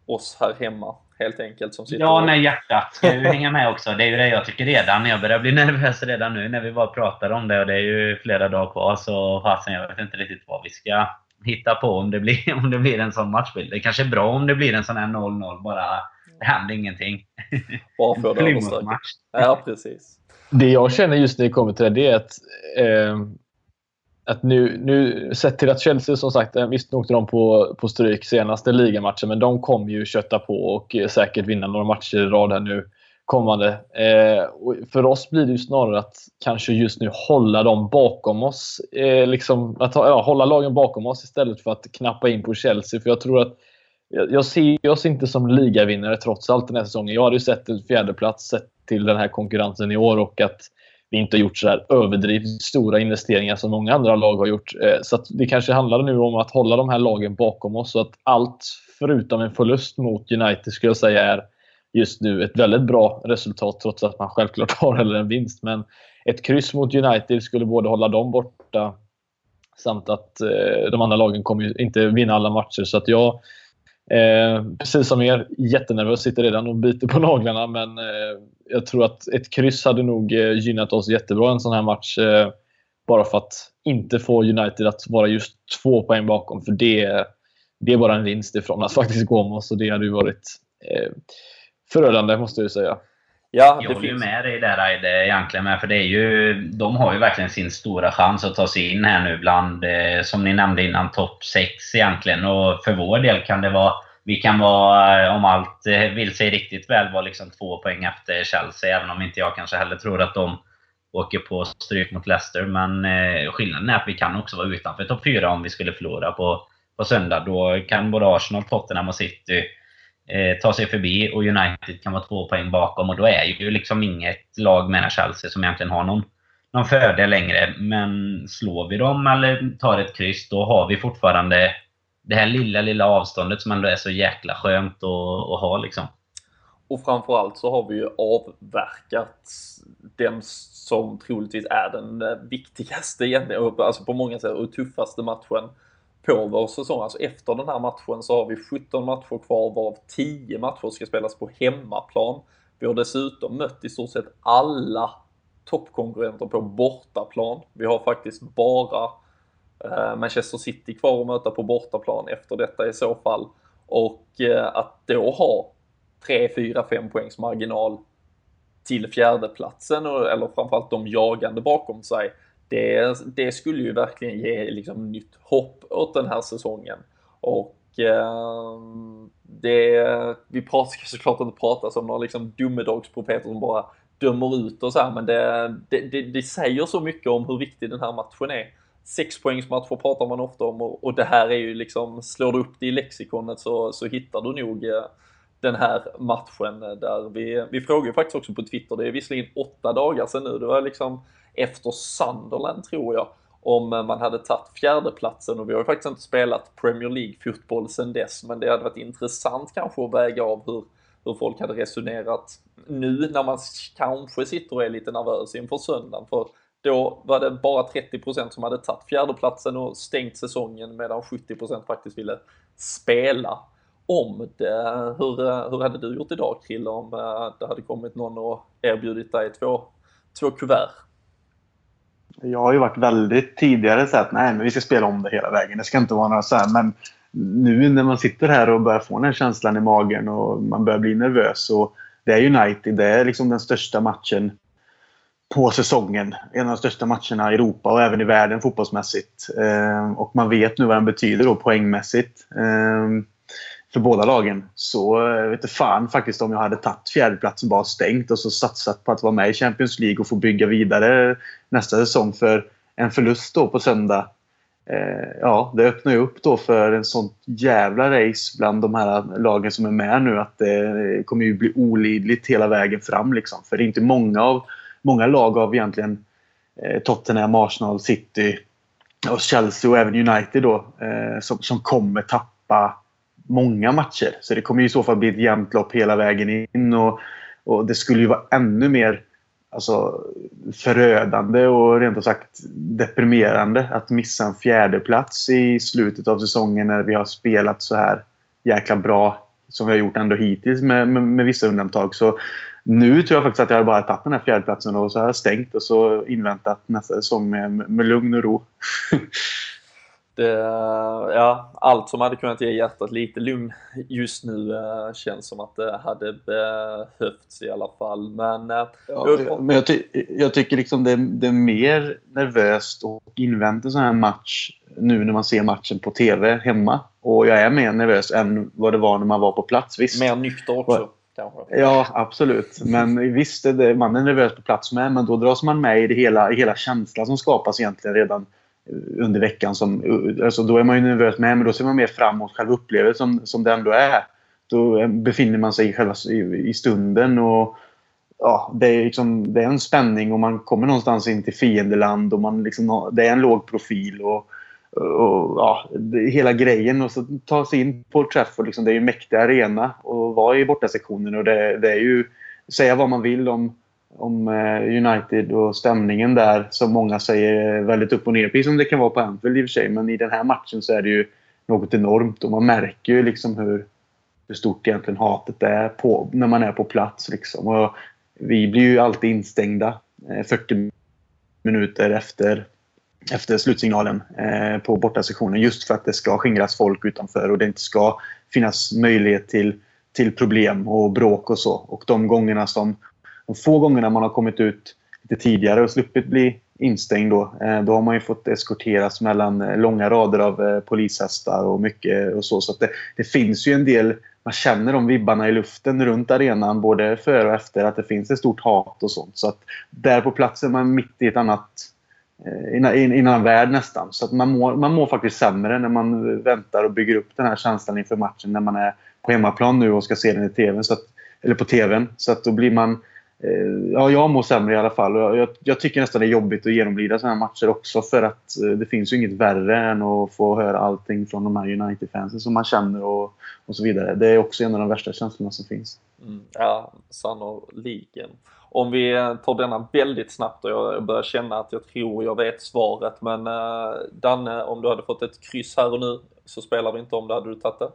oss här hemma helt enkelt som sitter Ja, nej, hjärtat ska ju hänga med också. Det är ju det jag tycker redan. Jag börjar bli nervös redan nu när vi bara pratar om det och det är ju flera dagar kvar. Så fasen, jag vet inte riktigt vad vi ska hitta på om det blir, om det blir en sån matchbild. Det kanske är bra om det blir en sån här 0-0 bara. Det händer ingenting. Bara för överstökat. Ja, precis. Det jag känner just när det kommer till det, det är att eh, att nu, nu sett till att Chelsea som sagt, eh, visst åkte de på, på stryk senaste ligamatchen, men de kommer ju kötta på och eh, säkert vinna några matcher i rad här nu kommande. Eh, för oss blir det ju snarare att kanske just nu hålla dem bakom oss. Eh, liksom, att ja, hålla lagen bakom oss istället för att knappa in på Chelsea. För jag tror att jag ser oss inte som ligavinnare trots allt den här säsongen. Jag hade ju sett en fjärdeplats sett till den här konkurrensen i år och att vi inte har gjort så här överdrivet stora investeringar som många andra lag har gjort. Eh, så det kanske handlar nu om att hålla de här lagen bakom oss. Så att allt förutom en förlust mot United skulle jag säga är just nu ett väldigt bra resultat trots att man självklart har eller en vinst. Men ett kryss mot United skulle både hålla dem borta samt att eh, de andra lagen kommer inte vinna alla matcher. Så att jag Eh, precis som er, jättenervös. Sitter redan och biter på naglarna. Men eh, jag tror att ett kryss hade nog eh, gynnat oss jättebra en sån här match. Eh, bara för att inte få United att vara just två poäng bakom. För det, det är bara en vinst ifrån att faktiskt gå om oss. Och det hade ju varit eh, förödande, måste jag säga. Ja, jag håller ju med dig där Aide, egentligen med. För det är ju, de har ju verkligen sin stora chans att ta sig in här nu bland, eh, som ni nämnde innan, topp 6 egentligen. Och för vår del kan det vara vi kan vara, om allt eh, vill sig riktigt väl, vara liksom två poäng efter Chelsea. Även om inte jag kanske heller tror att de åker på stryk mot Leicester. Men eh, skillnaden är att vi kan också vara utanför topp 4 om vi skulle förlora på, på söndag. Då kan både Arsenal, Tottenham och City eh, ta sig förbi och United kan vara två poäng bakom. Och då är ju liksom inget lag, menar Chelsea, som egentligen har någon, någon fördel längre. Men slår vi dem eller tar ett kryss, då har vi fortfarande det här lilla, lilla avståndet som ändå är så jäkla skönt att, att ha liksom. Och framförallt så har vi ju avverkat den som troligtvis är den viktigaste egentligen, alltså på många sätt, och tuffaste matchen på vår säsong. Alltså efter den här matchen så har vi 17 matcher kvar varav 10 matcher ska spelas på hemmaplan. Vi har dessutom mött i stort sett alla toppkonkurrenter på bortaplan. Vi har faktiskt bara Eh, Manchester City kvar att möta på bortaplan efter detta i så fall. Och eh, att då ha 3, 4, 5 poängs marginal till fjärdeplatsen eller framförallt de jagande bakom sig. Det, det skulle ju verkligen ge liksom nytt hopp åt den här säsongen. Och eh, det, vi pratar, ska såklart inte prata som några liksom domedagsprofeter som bara dömer ut och så här, men det, det, det, det säger så mycket om hur viktig den här matchen är sexpoängsmatcher pratar man ofta om och, och, det här är ju liksom, slår du upp det i lexikonet så, så hittar du nog eh, den här matchen där vi, vi frågar ju faktiskt också på Twitter, det är visserligen åtta dagar sedan nu, det var liksom efter Sunderland tror jag, om man hade tagit fjärdeplatsen och vi har ju faktiskt inte spelat Premier League-fotboll sedan dess, men det hade varit intressant kanske att väga av hur, hur folk hade resonerat nu när man kanske sitter och är lite nervös inför söndagen. För då var det bara 30% som hade tagit fjärdeplatsen och stängt säsongen medan 70% faktiskt ville spela om det. Hur, hur hade du gjort idag Krille om eh, det hade kommit någon och erbjudit dig två, två kuvert? Jag har ju varit väldigt tidigare så att nej men vi ska spela om det hela vägen. Det ska inte vara några så här, men nu när man sitter här och börjar få den här känslan i magen och man börjar bli nervös och det är United, det är liksom den största matchen på säsongen. En av de största matcherna i Europa och även i världen fotbollsmässigt. Ehm, och man vet nu vad den betyder då poängmässigt. Ehm, för båda lagen. Så vete vet fan faktiskt om jag hade tagit fjärdeplatsen bara stängt och så satsat på att vara med i Champions League och få bygga vidare nästa säsong. För en förlust då på söndag eh, ja, det öppnar ju upp då för en sån jävla race bland de här lagen som är med nu att det kommer ju bli olidligt hela vägen fram. Liksom. För det är inte många av många lag av egentligen eh, Tottenham, Arsenal, City och Chelsea och även United då eh, som, som kommer tappa många matcher. Så det kommer i så fall bli ett jämnt lopp hela vägen in och, och det skulle ju vara ännu mer alltså, förödande och rent ut sagt deprimerande att missa en fjärde plats i slutet av säsongen när vi har spelat så här jäkla bra som vi har gjort ändå hittills med, med, med vissa undantag. Så nu tror jag faktiskt att jag bara tagit den här fjärdeplatsen och så har jag stängt och så inväntat nästa säsong med, med lugn och ro. Det, ja, allt som hade kunnat ge hjärtat lite lugn just nu äh, känns som att det hade behövts i alla fall. Men, äh, ja, men jag, ty jag, tycker liksom det, det, är mer nervöst att invänta en sån här match nu när man ser matchen på TV hemma. Och jag är mer nervös än vad det var när man var på plats. Visst. Mer nykter också. Ja, absolut. Men visst, är man är nervös på plats med, men då dras man med i det hela, i hela känslan som skapas egentligen redan under veckan. Som, alltså då är man ju nervös med, men då ser man mer framåt själva upplevelsen som, som det ändå är. Då befinner man sig själva i, i stunden och ja, det, är liksom, det är en spänning och man kommer någonstans in till fiendeland och man liksom har, det är en låg profil. och och, ja, det, hela grejen. Och så ta sig in på Trafford. Liksom, det är ju en mäktig arena och vara i bortasektionen. Och det, det är ju, säga vad man vill om, om eh, United och stämningen där som många säger eh, väldigt upp och ner. Precis som det kan vara på Anfield i och för sig. Men i den här matchen så är det ju något enormt och man märker ju liksom hur, hur stort egentligen hatet är på, när man är på plats. Liksom. Och vi blir ju alltid instängda eh, 40 minuter efter efter slutsignalen eh, på bortasektionen just för att det ska skingras folk utanför och det inte ska finnas möjlighet till, till problem och bråk och så. Och de gångerna som de få gångerna man har kommit ut lite tidigare och sluppit bli instängd då, eh, då har man ju fått eskorteras mellan eh, långa rader av eh, polishästar och mycket och så. Så det, det, finns ju en del, man känner de vibbarna i luften runt arenan både före och efter att det finns ett stort hat och sånt. Så att där på plats är man mitt i ett annat i en annan värld nästan. Så att man, mår, man mår faktiskt sämre när man väntar och bygger upp den här känslan inför matchen när man är på hemmaplan nu och ska se den i TV, så att, eller på TVn. Så att då blir man... Eh, ja, jag mår sämre i alla fall. Och jag, jag tycker nästan det är jobbigt att genomlida sådana här matcher också för att eh, det finns ju inget värre än att få höra allting från de här United-fansen som man känner och, och så vidare. Det är också en av de värsta känslorna som finns. Mm, ja, sannoliken. Om vi tar denna väldigt snabbt och jag börjar känna att jag tror jag vet svaret. Men uh, Danne, om du hade fått ett kryss här och nu så spelar vi inte om det. Hade du tagit det?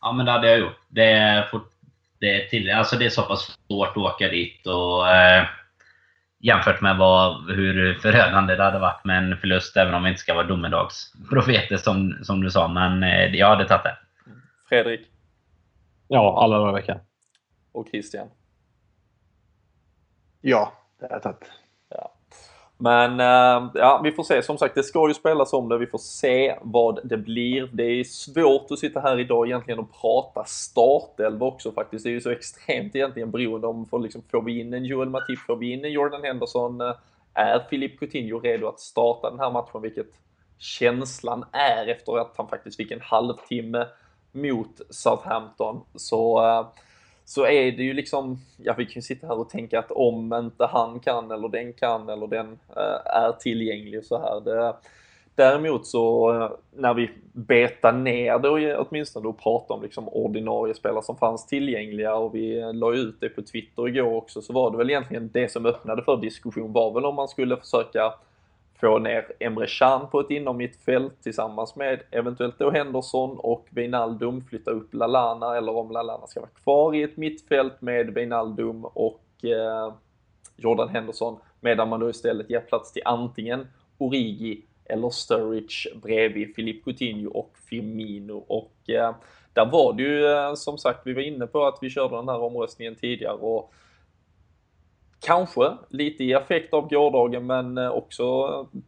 Ja, men det hade jag gjort. Det är, fort, det är, till, alltså det är så pass svårt att åka dit och eh, jämfört med vad, hur förödande det hade varit med en förlust, även om vi inte ska vara domedagsprofeter som, som du sa. Men eh, jag hade tagit det. Fredrik? Ja, alla dagar i veckan. Och Christian? Ja, det har jag tagit. Men eh, ja, vi får se. Som sagt, det ska ju spelas om det. Vi får se vad det blir. Det är svårt att sitta här idag egentligen och prata startelva också faktiskt. Det är ju så extremt egentligen beroende om får, liksom, får vi in en Joel Matip, får vi in en Jordan Henderson? Eh, är Filip Coutinho redo att starta den här matchen? Vilket känslan är efter att han faktiskt fick en halvtimme mot Southampton. Så eh, så är det ju liksom, ja vi kan ju sitta här och tänka att om inte han kan eller den kan eller den eh, är tillgänglig och så här. Det, däremot så eh, när vi betar ner det åtminstone och pratar om liksom ordinarie spelare som fanns tillgängliga och vi eh, la ut det på Twitter igår också så var det väl egentligen det som öppnade för diskussion var väl om man skulle försöka få ner Emre Can på ett innermittfält tillsammans med eventuellt då Henderson och Wijnaldum, flytta upp Lalana eller om Lalana ska vara kvar i ett mittfält med Wijnaldum och eh, Jordan Henderson medan man då istället ger plats till antingen Origi eller Sturridge bredvid Filip Coutinho och Firmino. Och eh, där var det ju eh, som sagt, vi var inne på att vi körde den här omröstningen tidigare och Kanske lite i effekt av gårdagen men eh, också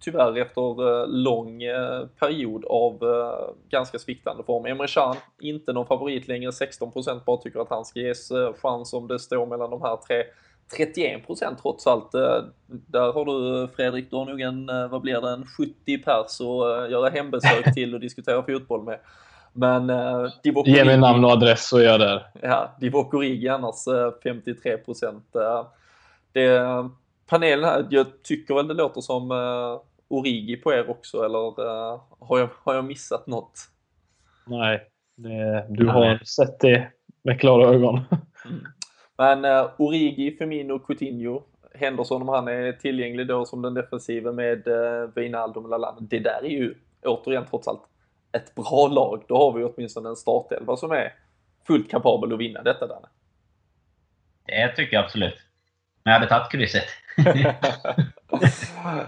tyvärr efter eh, lång eh, period av ganska sviktande form. Emre Can, inte någon favorit längre, 16% bara tycker att han ska ges chans om det står mellan de här tre. 31% trots allt. Där har du Fredrik, du har nog en, vad blir det, en 70 pers att göra hembesök till och diskutera fotboll med. Men eh, Divock Ge mig namn och adress så är jag där. Ja, Divock Origi annars 53%. Eh, det, panelen här, jag tycker väl det låter som uh, Origi på er också eller uh, har, jag, har jag missat något? Nej, det, du Nej. har sett det med klara ögon. mm. Men uh, Origi, Firmino, Coutinho, Henderson om han är tillgänglig då som den defensiva med uh, Wijnaldum och Lallana. Det där är ju återigen trots allt ett bra lag. Då har vi åtminstone en startelva som är fullt kapabel att vinna detta Danne. Det tycker jag absolut. Men jag hade tagit krysset.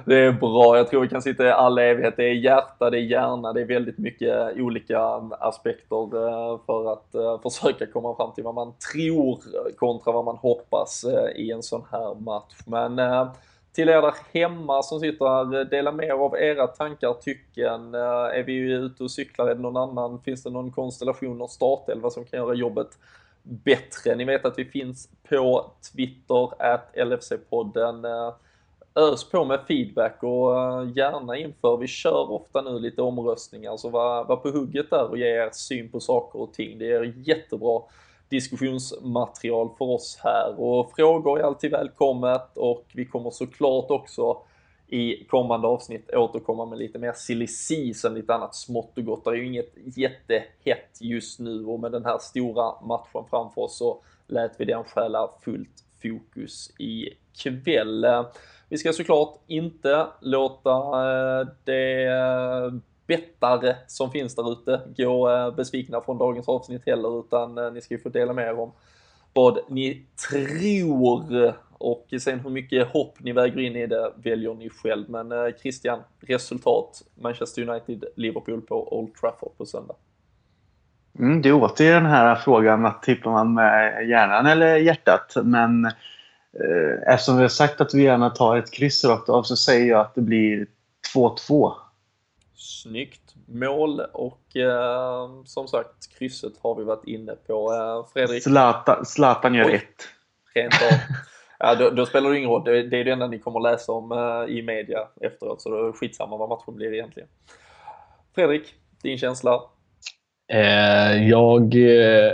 det är bra. Jag tror vi kan sitta i all evighet. Det är hjärta, det är hjärna, det är väldigt mycket olika aspekter eh, för att eh, försöka komma fram till vad man tror kontra vad man hoppas eh, i en sån här match. Men till er där hemma som sitter här, dela med er av era tankar, tycken. Är vi ute och cyklar? Är det någon annan? Finns det någon konstellation, någon startelva som kan göra jobbet bättre. Ni vet att vi finns på Twitter, at LFC-podden. Eh, ös på med feedback och eh, gärna inför. Vi kör ofta nu lite omröstningar, så var, var på hugget där och ge er syn på saker och ting. Det är jättebra diskussionsmaterial för oss här och frågor är alltid välkommet och vi kommer såklart också i kommande avsnitt återkomma med lite mer silly season, lite annat smått och gott. Det är ju inget jättehett just nu och med den här stora matchen framför oss så lät vi den stjäla fullt fokus i kväll. Vi ska såklart inte låta eh, det eh, bettare som finns där ute gå eh, besvikna från dagens avsnitt heller utan ni ska ju få dela med er om vad ni tror och sen hur mycket hopp ni väger in i det väljer ni själv. Men eh, Christian, resultat Manchester United, Liverpool på Old Trafford på söndag. Mm, det åter den här frågan att tippar man med hjärnan eller hjärtat. Men eh, eftersom vi har sagt att vi gärna tar ett kryss rakt av så säger jag att det blir 2-2. Snyggt mål och eh, som sagt krysset har vi varit inne på. Eh, Fredrik? Zlatan, Zlatan gör Oj. ett. Rent av. Ja, då, då, spelar det ingen roll. Det, det är det enda ni kommer läsa om uh, i media efteråt, så då är det skitsamma vad matchen blir egentligen. Fredrik, din känsla? Eh, jag eh,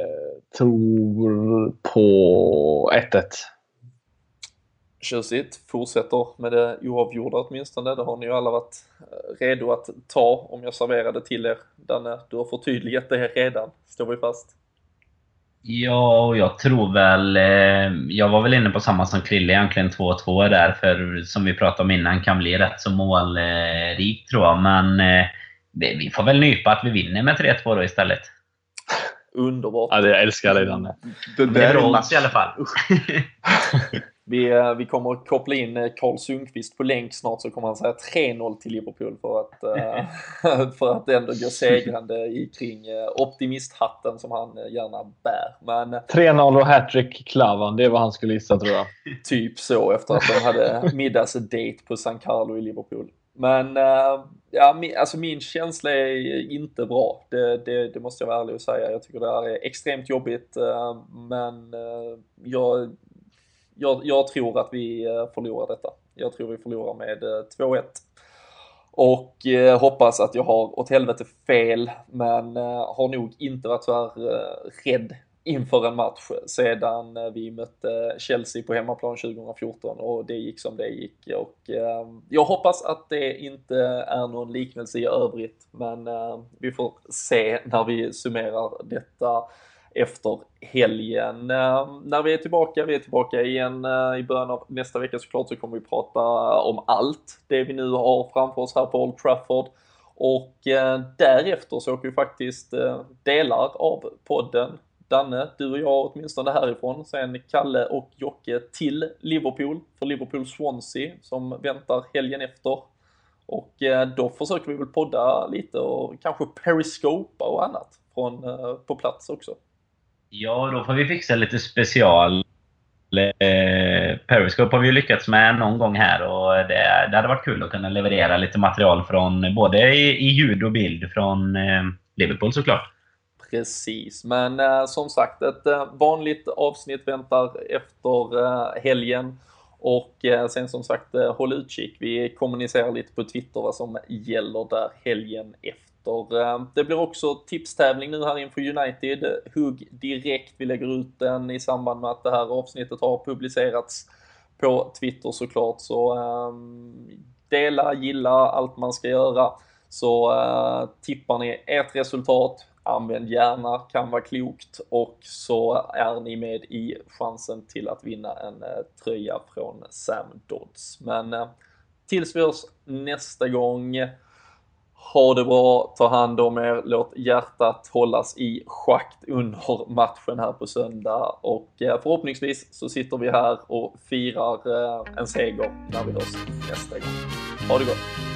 tror på 1-1. Tjusigt. Fortsätter med det oavgjorda åtminstone. Det har ni ju alla varit eh, redo att ta om jag serverade till er. Danne, du har förtydligat det redan. Står vi fast? Ja, och jag tror väl... Eh, jag var väl inne på samma som Krille egentligen, 2-2 där. För som vi pratade om innan, kan bli rätt så målrikt tror jag. Men eh, vi får väl nypa att vi vinner med 3-2 då istället. Underbart. Ja, det, jag älskar dig Danne. Det, det, det är bra i alla fall. Vi, eh, vi kommer att koppla in eh, Karl Sundqvist på länk snart så kommer han säga 3-0 till Liverpool för att, eh, för att ändå gå segrande i kring optimisthatten som han gärna bär. Men, 3-0 och hattrick Klavan, det är vad han skulle gissa tror jag. Typ så efter att de hade middagsdate på San Carlo i Liverpool. Men ja, min, alltså min känsla är inte bra. Det, det, det, måste jag vara ärlig och säga. Jag tycker det här är extremt jobbigt. Men jag jag, jag, tror att vi eh, förlorar detta. Jag tror vi förlorar med eh, 2-1. Och eh, hoppas att jag har åt helvete fel, men eh, har nog inte varit så här eh, rädd inför en match sedan eh, vi mötte Chelsea på hemmaplan 2014 och det gick som det gick. Och, eh, jag hoppas att det inte är någon liknelse i övrigt, men ehm, vi får se när vi summerar detta efter helgen. Ehm, när vi är tillbaka, vi är tillbaka igen eh, i början av nästa vecka såklart så kommer vi prata om allt det vi nu har framför oss här på Old Trafford. Och eh, därefter så åker vi faktiskt eh, delar av podden Danne, du och jag åtminstone härifrån, sen Kalle och Jocke till Liverpool för Liverpool Swansea som väntar helgen efter. Och då försöker vi väl podda lite och kanske periscopa och annat från, på plats också. Ja, då får vi fixa lite special. Eh, Periscope har vi ju lyckats med någon gång här och det, det hade varit kul att kunna leverera lite material från både i, i ljud och bild från eh, Liverpool såklart. Precis, men eh, som sagt ett eh, vanligt avsnitt väntar efter eh, helgen. Och eh, sen som sagt, håll utkik. Vi kommunicerar lite på Twitter vad som gäller där helgen efter Eh, det blir också tipstävling nu här inför United. Hugg direkt. Vi lägger ut den i samband med att det här avsnittet har publicerats på Twitter såklart. Så eh, dela, gilla allt man ska göra. Så eh, tippar ni ert resultat, använd gärna, kan vara klokt och så är ni med i chansen till att vinna en tröja från Sam Dodds. Men tills vi hörs nästa gång ha det bra, ta hand om er, låt hjärtat hållas i schakt under matchen här på söndag och eh, förhoppningsvis så sitter vi här och firar eh, en seger när vi hörs nästa gång. Ha det gott!